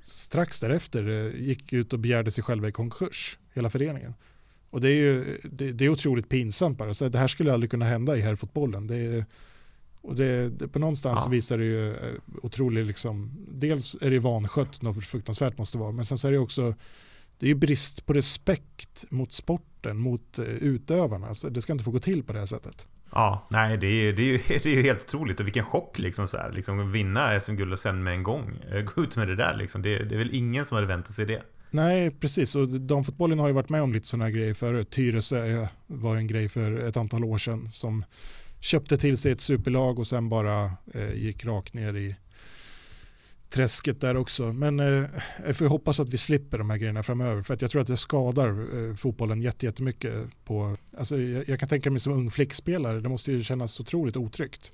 Speaker 1: strax därefter eh, gick ut och begärde sig själva i konkurs, hela föreningen. Och det är ju det, det är otroligt pinsamt bara. Så det här skulle aldrig kunna hända i herrfotbollen. Det är, och det, det, på någonstans
Speaker 2: Ja.
Speaker 1: visar det ju eh, otroligt, liksom, dels är det vanskött, något fruktansvärt måste vara, men sen så är det också det är ju brist på respekt mot sporten, mot eh, utövarna. Så det ska inte få gå till på det här sättet.
Speaker 2: Ja, nej det är, det, är ju, det är ju helt otroligt och vilken chock liksom så här, liksom vinna SM-guld och sen med en gång eh, gå ut med det där liksom. Det, det är väl ingen som hade väntat sig det.
Speaker 1: Nej, precis. Och damfotbollen har ju varit med om lite sådana här grejer förut. Tyresö var en grej för ett antal år sedan som köpte till sig ett superlag och sen bara eh, gick rakt ner i träsket där också. Men eh, jag får hoppas att vi slipper de här grejerna framöver för att jag tror att det skadar eh, fotbollen jättemycket. På, alltså, jag, jag kan tänka mig som ung flickspelare, det måste ju kännas otroligt otryggt.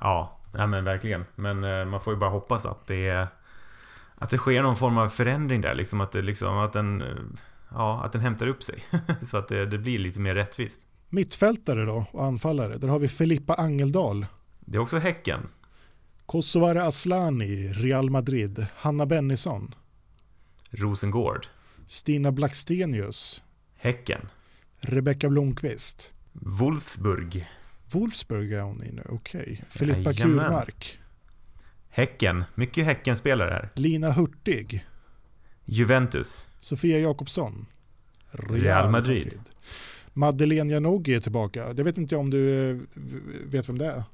Speaker 2: Ja, ja men verkligen. Men eh, man får ju bara hoppas att det att det sker någon form av förändring där, liksom att, det, liksom, att, den, eh, ja, att den hämtar upp sig. så att det, det blir lite mer rättvist.
Speaker 1: Mittfältare då och anfallare, där har vi Filippa Angeldal.
Speaker 2: Det är också Häcken.
Speaker 1: Kosovare Aslani, Real Madrid. Hanna Bennison.
Speaker 2: Rosengård.
Speaker 1: Stina Blackstenius.
Speaker 2: Häcken.
Speaker 1: Rebecka Blomqvist.
Speaker 2: Wolfsburg.
Speaker 1: Wolfsburg är hon i nu, okej. Okay. Filippa
Speaker 2: Jajamän.
Speaker 1: Kurmark.
Speaker 2: Häcken. Mycket Häcken-spelare här.
Speaker 1: Lina Hurtig.
Speaker 2: Juventus.
Speaker 1: Sofia Jakobsson.
Speaker 2: Real Madrid.
Speaker 1: Madeleine Janogy är tillbaka. Jag vet inte om du eh, vet vem det är?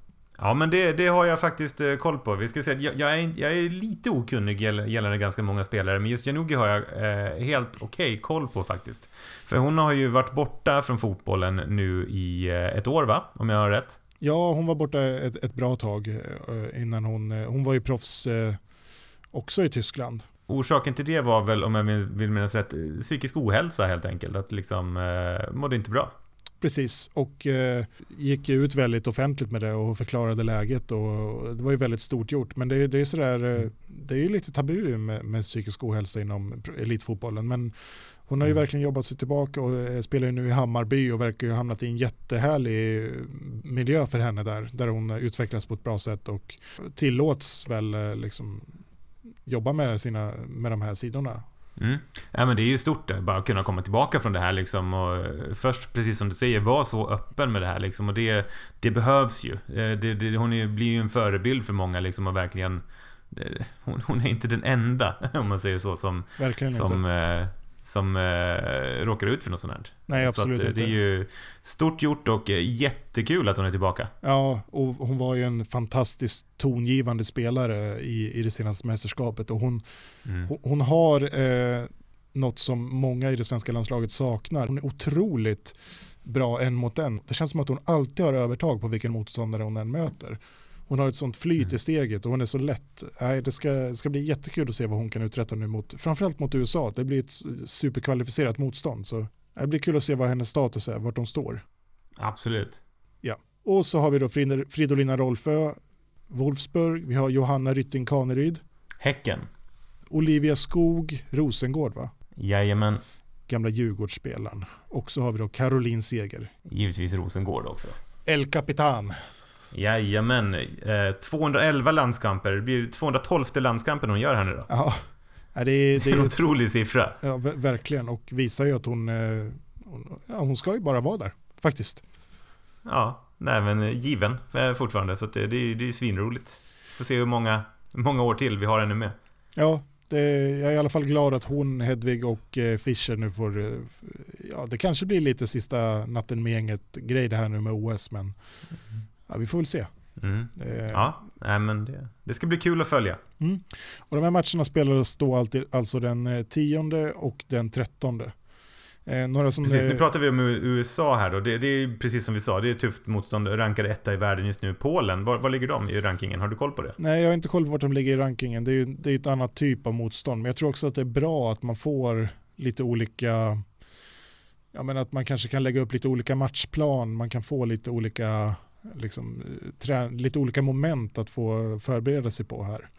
Speaker 2: Ja, men det, det har jag faktiskt eh, koll på. Vi ska säga jag, jag, är, jag är lite okunnig gällande ganska många spelare, men just Janogy har jag eh, helt okej okay koll på faktiskt. För hon har ju varit borta från fotbollen nu i eh, ett år, va? Om jag har rätt?
Speaker 1: Ja, hon var borta ett, ett bra tag eh, innan hon... Hon var ju proffs också i Tyskland.
Speaker 2: Orsaken till det var väl, om jag vill minnas rätt, psykisk ohälsa helt enkelt. Att liksom eh, mådde inte bra.
Speaker 1: Precis, och eh, gick ut väldigt offentligt med det och förklarade läget. Och det var ju väldigt stort gjort. Men det, det är sådär, eh, det är ju lite tabu med, med psykisk ohälsa inom elitfotbollen. Men hon har ju mm. verkligen jobbat sig tillbaka och eh, spelar ju nu i Hammarby och verkar ju ha hamnat i en jättehärlig miljö för henne där. Där hon utvecklas på ett bra sätt och tillåts väl eh, liksom jobba med, sina, med de här sidorna.
Speaker 2: Mm. Ja, men det är ju stort det, bara att kunna komma tillbaka från det här liksom och eh, först, precis som du säger, vara så öppen med det här liksom och det, det behövs ju. Det, det, hon är, blir ju en förebild för många liksom och verkligen hon, hon, är inte den enda, om man säger så, som,
Speaker 1: Verkligen
Speaker 2: som,
Speaker 1: inte
Speaker 2: som eh, råkar ut för något sånt här.
Speaker 1: Nej, absolut
Speaker 2: så att,
Speaker 1: inte.
Speaker 2: Det är ju stort gjort och eh, jättekul att hon är tillbaka.
Speaker 1: Ja, och hon var ju en fantastiskt tongivande spelare i, i det senaste mästerskapet och hon, mm. hon, hon, har eh, något som många i det svenska landslaget saknar. Hon är otroligt bra en mot en. Det känns som att hon alltid har övertag på vilken motståndare hon än möter. Hon har ett sånt flyt mm. i steget och hon är så lätt. det ska, ska bli jättekul att se vad hon kan uträtta nu mot, framförallt mot USA. Det blir ett superkvalificerat motstånd. Så det blir kul att se vad hennes status är, vart de står.
Speaker 2: Absolut.
Speaker 1: Ja, och så har vi då Fridolina Rolfö, Wolfsburg, vi har Johanna Rytting Kaneryd.
Speaker 2: Häcken.
Speaker 1: Olivia Skog, Rosengård va?
Speaker 2: Jajamän.
Speaker 1: Gamla Djurgårdsspelaren. Och så har vi då Caroline Seger.
Speaker 2: Givetvis Rosengård också.
Speaker 1: El Capitan.
Speaker 2: Jajamän. Eh, 211 landskamper. Det blir 212 landskampen hon gör här nu då.
Speaker 1: Ja. Det är, det är
Speaker 2: en otrolig siffra.
Speaker 1: Ja, verkligen. Och visar ju att hon, eh, hon, ja, hon ska ju bara vara där, faktiskt.
Speaker 2: Ja, nej men eh, given eh, fortfarande. Så det, det, det är svinroligt. Får se hur många, många år till vi har henne med.
Speaker 1: Ja, det, jag är i alla fall glad att hon, Hedvig och Fischer nu får... Ja, det kanske blir lite sista natten med gänget grej det här nu med OS, men ja, vi får väl se.
Speaker 2: Mm. Det, ja, nej, men det, det, ska bli kul att följa.
Speaker 1: Mm. Och de här matcherna spelades då alltid, alltså den 10 eh, och den 13.
Speaker 2: Eh, några som precis, nu pratar vi om USA här då. Det, det, är precis som vi sa, det är tufft motstånd. Rankade etta i världen just nu. Polen, var, var ligger de i rankingen? Har du koll på det?
Speaker 1: Nej, jag har inte koll på vart de ligger i rankingen. Det är ju det är ett annat typ av motstånd. Men jag tror också att det är bra att man får lite olika Ja, men att man kanske kan lägga upp lite olika matchplan, man kan få lite olika liksom, lite olika moment att få förbereda sig på här.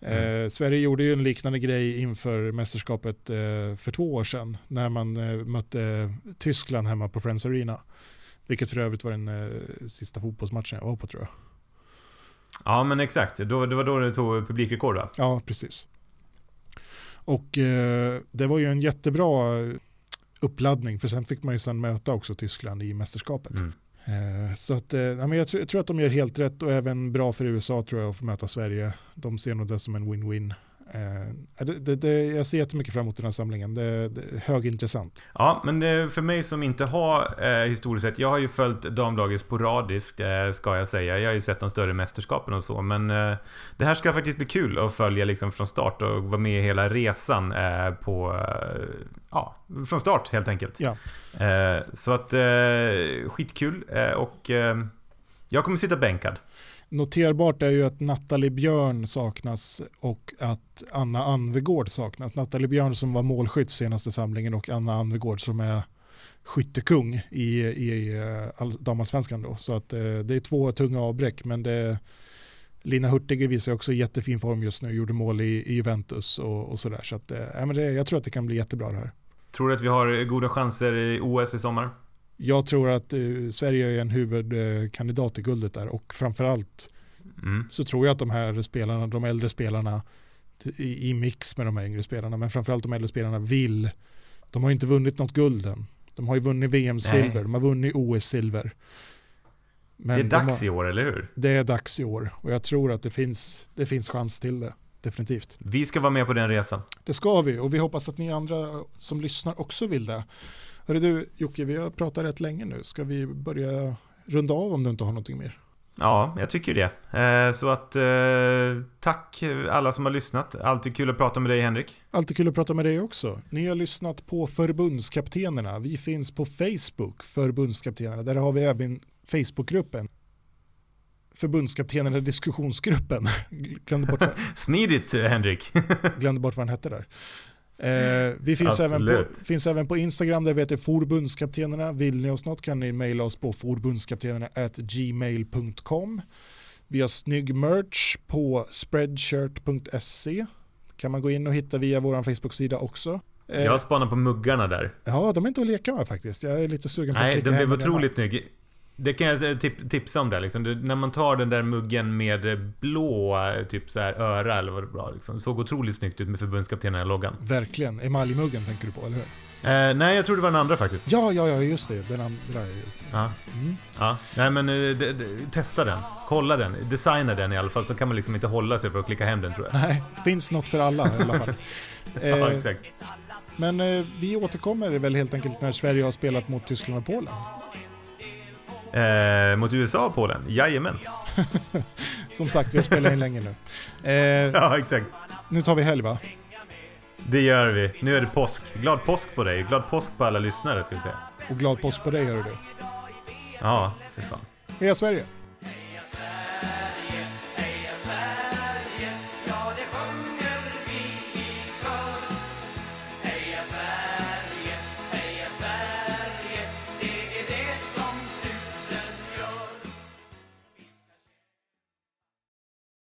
Speaker 1: Mm. Eh, Sverige gjorde ju en liknande grej inför mästerskapet eh, för två år sedan när man eh, mötte Tyskland hemma på Friends Arena. Vilket för övrigt var den eh, sista fotbollsmatchen jag var på tror jag.
Speaker 2: Ja men exakt, då, det var då det tog publikrekord va?
Speaker 1: Ja precis. Och eh, det var ju en jättebra uppladdning för sen fick man ju sen möta också Tyskland i mästerskapet. Mm. Eh, så att, eh, ja, men jag, tror, jag tror att de gör helt rätt och även bra för USA tror jag att få möta Sverige. De ser nog det som en win-win. Eh, det, det, det, jag ser jättemycket fram emot den här samlingen. Det, det är högintressant.
Speaker 2: Ja, men för mig som inte har eh, historiskt sett, jag har ju följt damlaget sporadiskt eh, ska jag säga. Jag har ju sett de större mästerskapen och så, men eh, det här ska faktiskt bli kul att följa liksom från start och vara med i hela resan eh, på, eh, ja, från start helt enkelt.
Speaker 1: Ja.
Speaker 2: så att skitkul och Jag kommer sitta bänkad.
Speaker 1: Noterbart är ju att Nathalie Björn saknas och att Anna Anvegård saknas. Nathalie Björn som var målskytt senaste samlingen och Anna Anvegård som är skyttekung i, i eh, damallsvenskan då. Så att eh, det är två tunga avbräck men det Lina Hurtig visar också jättefin form just nu, gjorde mål i, i Juventus och, och sådär. Så att, eh, men det, jag tror att det kan bli jättebra det här.
Speaker 2: Tror du att vi har goda chanser i OS i sommar?
Speaker 1: Jag tror att uh, Sverige är en huvudkandidat till guldet där och framförallt mm. så tror jag att de här spelarna, de äldre spelarna i, i mix med de här yngre spelarna, men framförallt de äldre spelarna vill. De har inte vunnit något guld än. De har ju vunnit VM-silver, de har vunnit OS-silver.
Speaker 2: det är dags har, i år, eller hur?
Speaker 1: Det är dags i år och jag tror att det finns, det finns chans till det. Definitivt.
Speaker 2: Vi ska vara med på den resan.
Speaker 1: Det ska vi och vi hoppas att ni andra som lyssnar också vill det. Hörru du Jocke, vi har pratat rätt länge nu. Ska vi börja runda av om du inte har någonting mer?
Speaker 2: Ja, jag tycker det. Eh, så att eh, tack alla som har lyssnat. Alltid kul att prata med dig Henrik.
Speaker 1: Alltid kul att prata med dig också. Ni har lyssnat på Förbundskaptenerna. Vi finns på Facebook, Förbundskaptenerna. Där har vi även Facebookgruppen. Förbundskaptenerna diskussionsgruppen. Glömde bort vad...
Speaker 2: Smidigt Henrik.
Speaker 1: Glömde bort vad den hette där. Eh, vi finns även, på, finns även på Instagram där vi heter Forbundskaptenerna. Vill ni oss något kan ni mejla oss på forbundskaptenerna@gmail.com. Vi har snygg merch på spreadshirt.se. kan man gå in och hitta via vår Facebook-sida också.
Speaker 2: Eh, jag spanar på muggarna där.
Speaker 1: Ja, de är inte att leka med faktiskt. Jag är lite sugen på
Speaker 2: Nej,
Speaker 1: att klicka
Speaker 2: Nej, de blev otroligt snygga. Det kan jag tipsa om det, liksom. det, När man tar den där muggen med blå typ så här öra eller vad det var. Liksom. Det såg otroligt snyggt ut med förbundskaptenen-loggan.
Speaker 1: Verkligen. Emaljmuggen tänker du på, eller hur?
Speaker 2: Eh, nej, jag tror det var den andra faktiskt.
Speaker 1: Ja, ja, ja, just det. Den andra. Just
Speaker 2: Ja. Mm. ja. Nej, men eh, testa den. Kolla den. Designa den i alla fall, så kan man liksom inte hålla sig för att klicka hem den tror jag.
Speaker 1: Nej, finns något för alla i alla fall.
Speaker 2: eh, ja, exakt.
Speaker 1: Men eh, vi återkommer väl helt enkelt när Sverige har spelat mot Tyskland och Polen.
Speaker 2: Eh, mot USA och Polen? Jajamän.
Speaker 1: Som sagt, vi har spelat in länge nu.
Speaker 2: Eh, ja, exakt.
Speaker 1: Nu tar vi helg va?
Speaker 2: Det gör vi. Nu är det påsk. Glad påsk på dig. Glad påsk på alla lyssnare ska vi säga.
Speaker 1: Och glad påsk på dig hör du.
Speaker 2: Ja, för fan.
Speaker 1: Heja Sverige!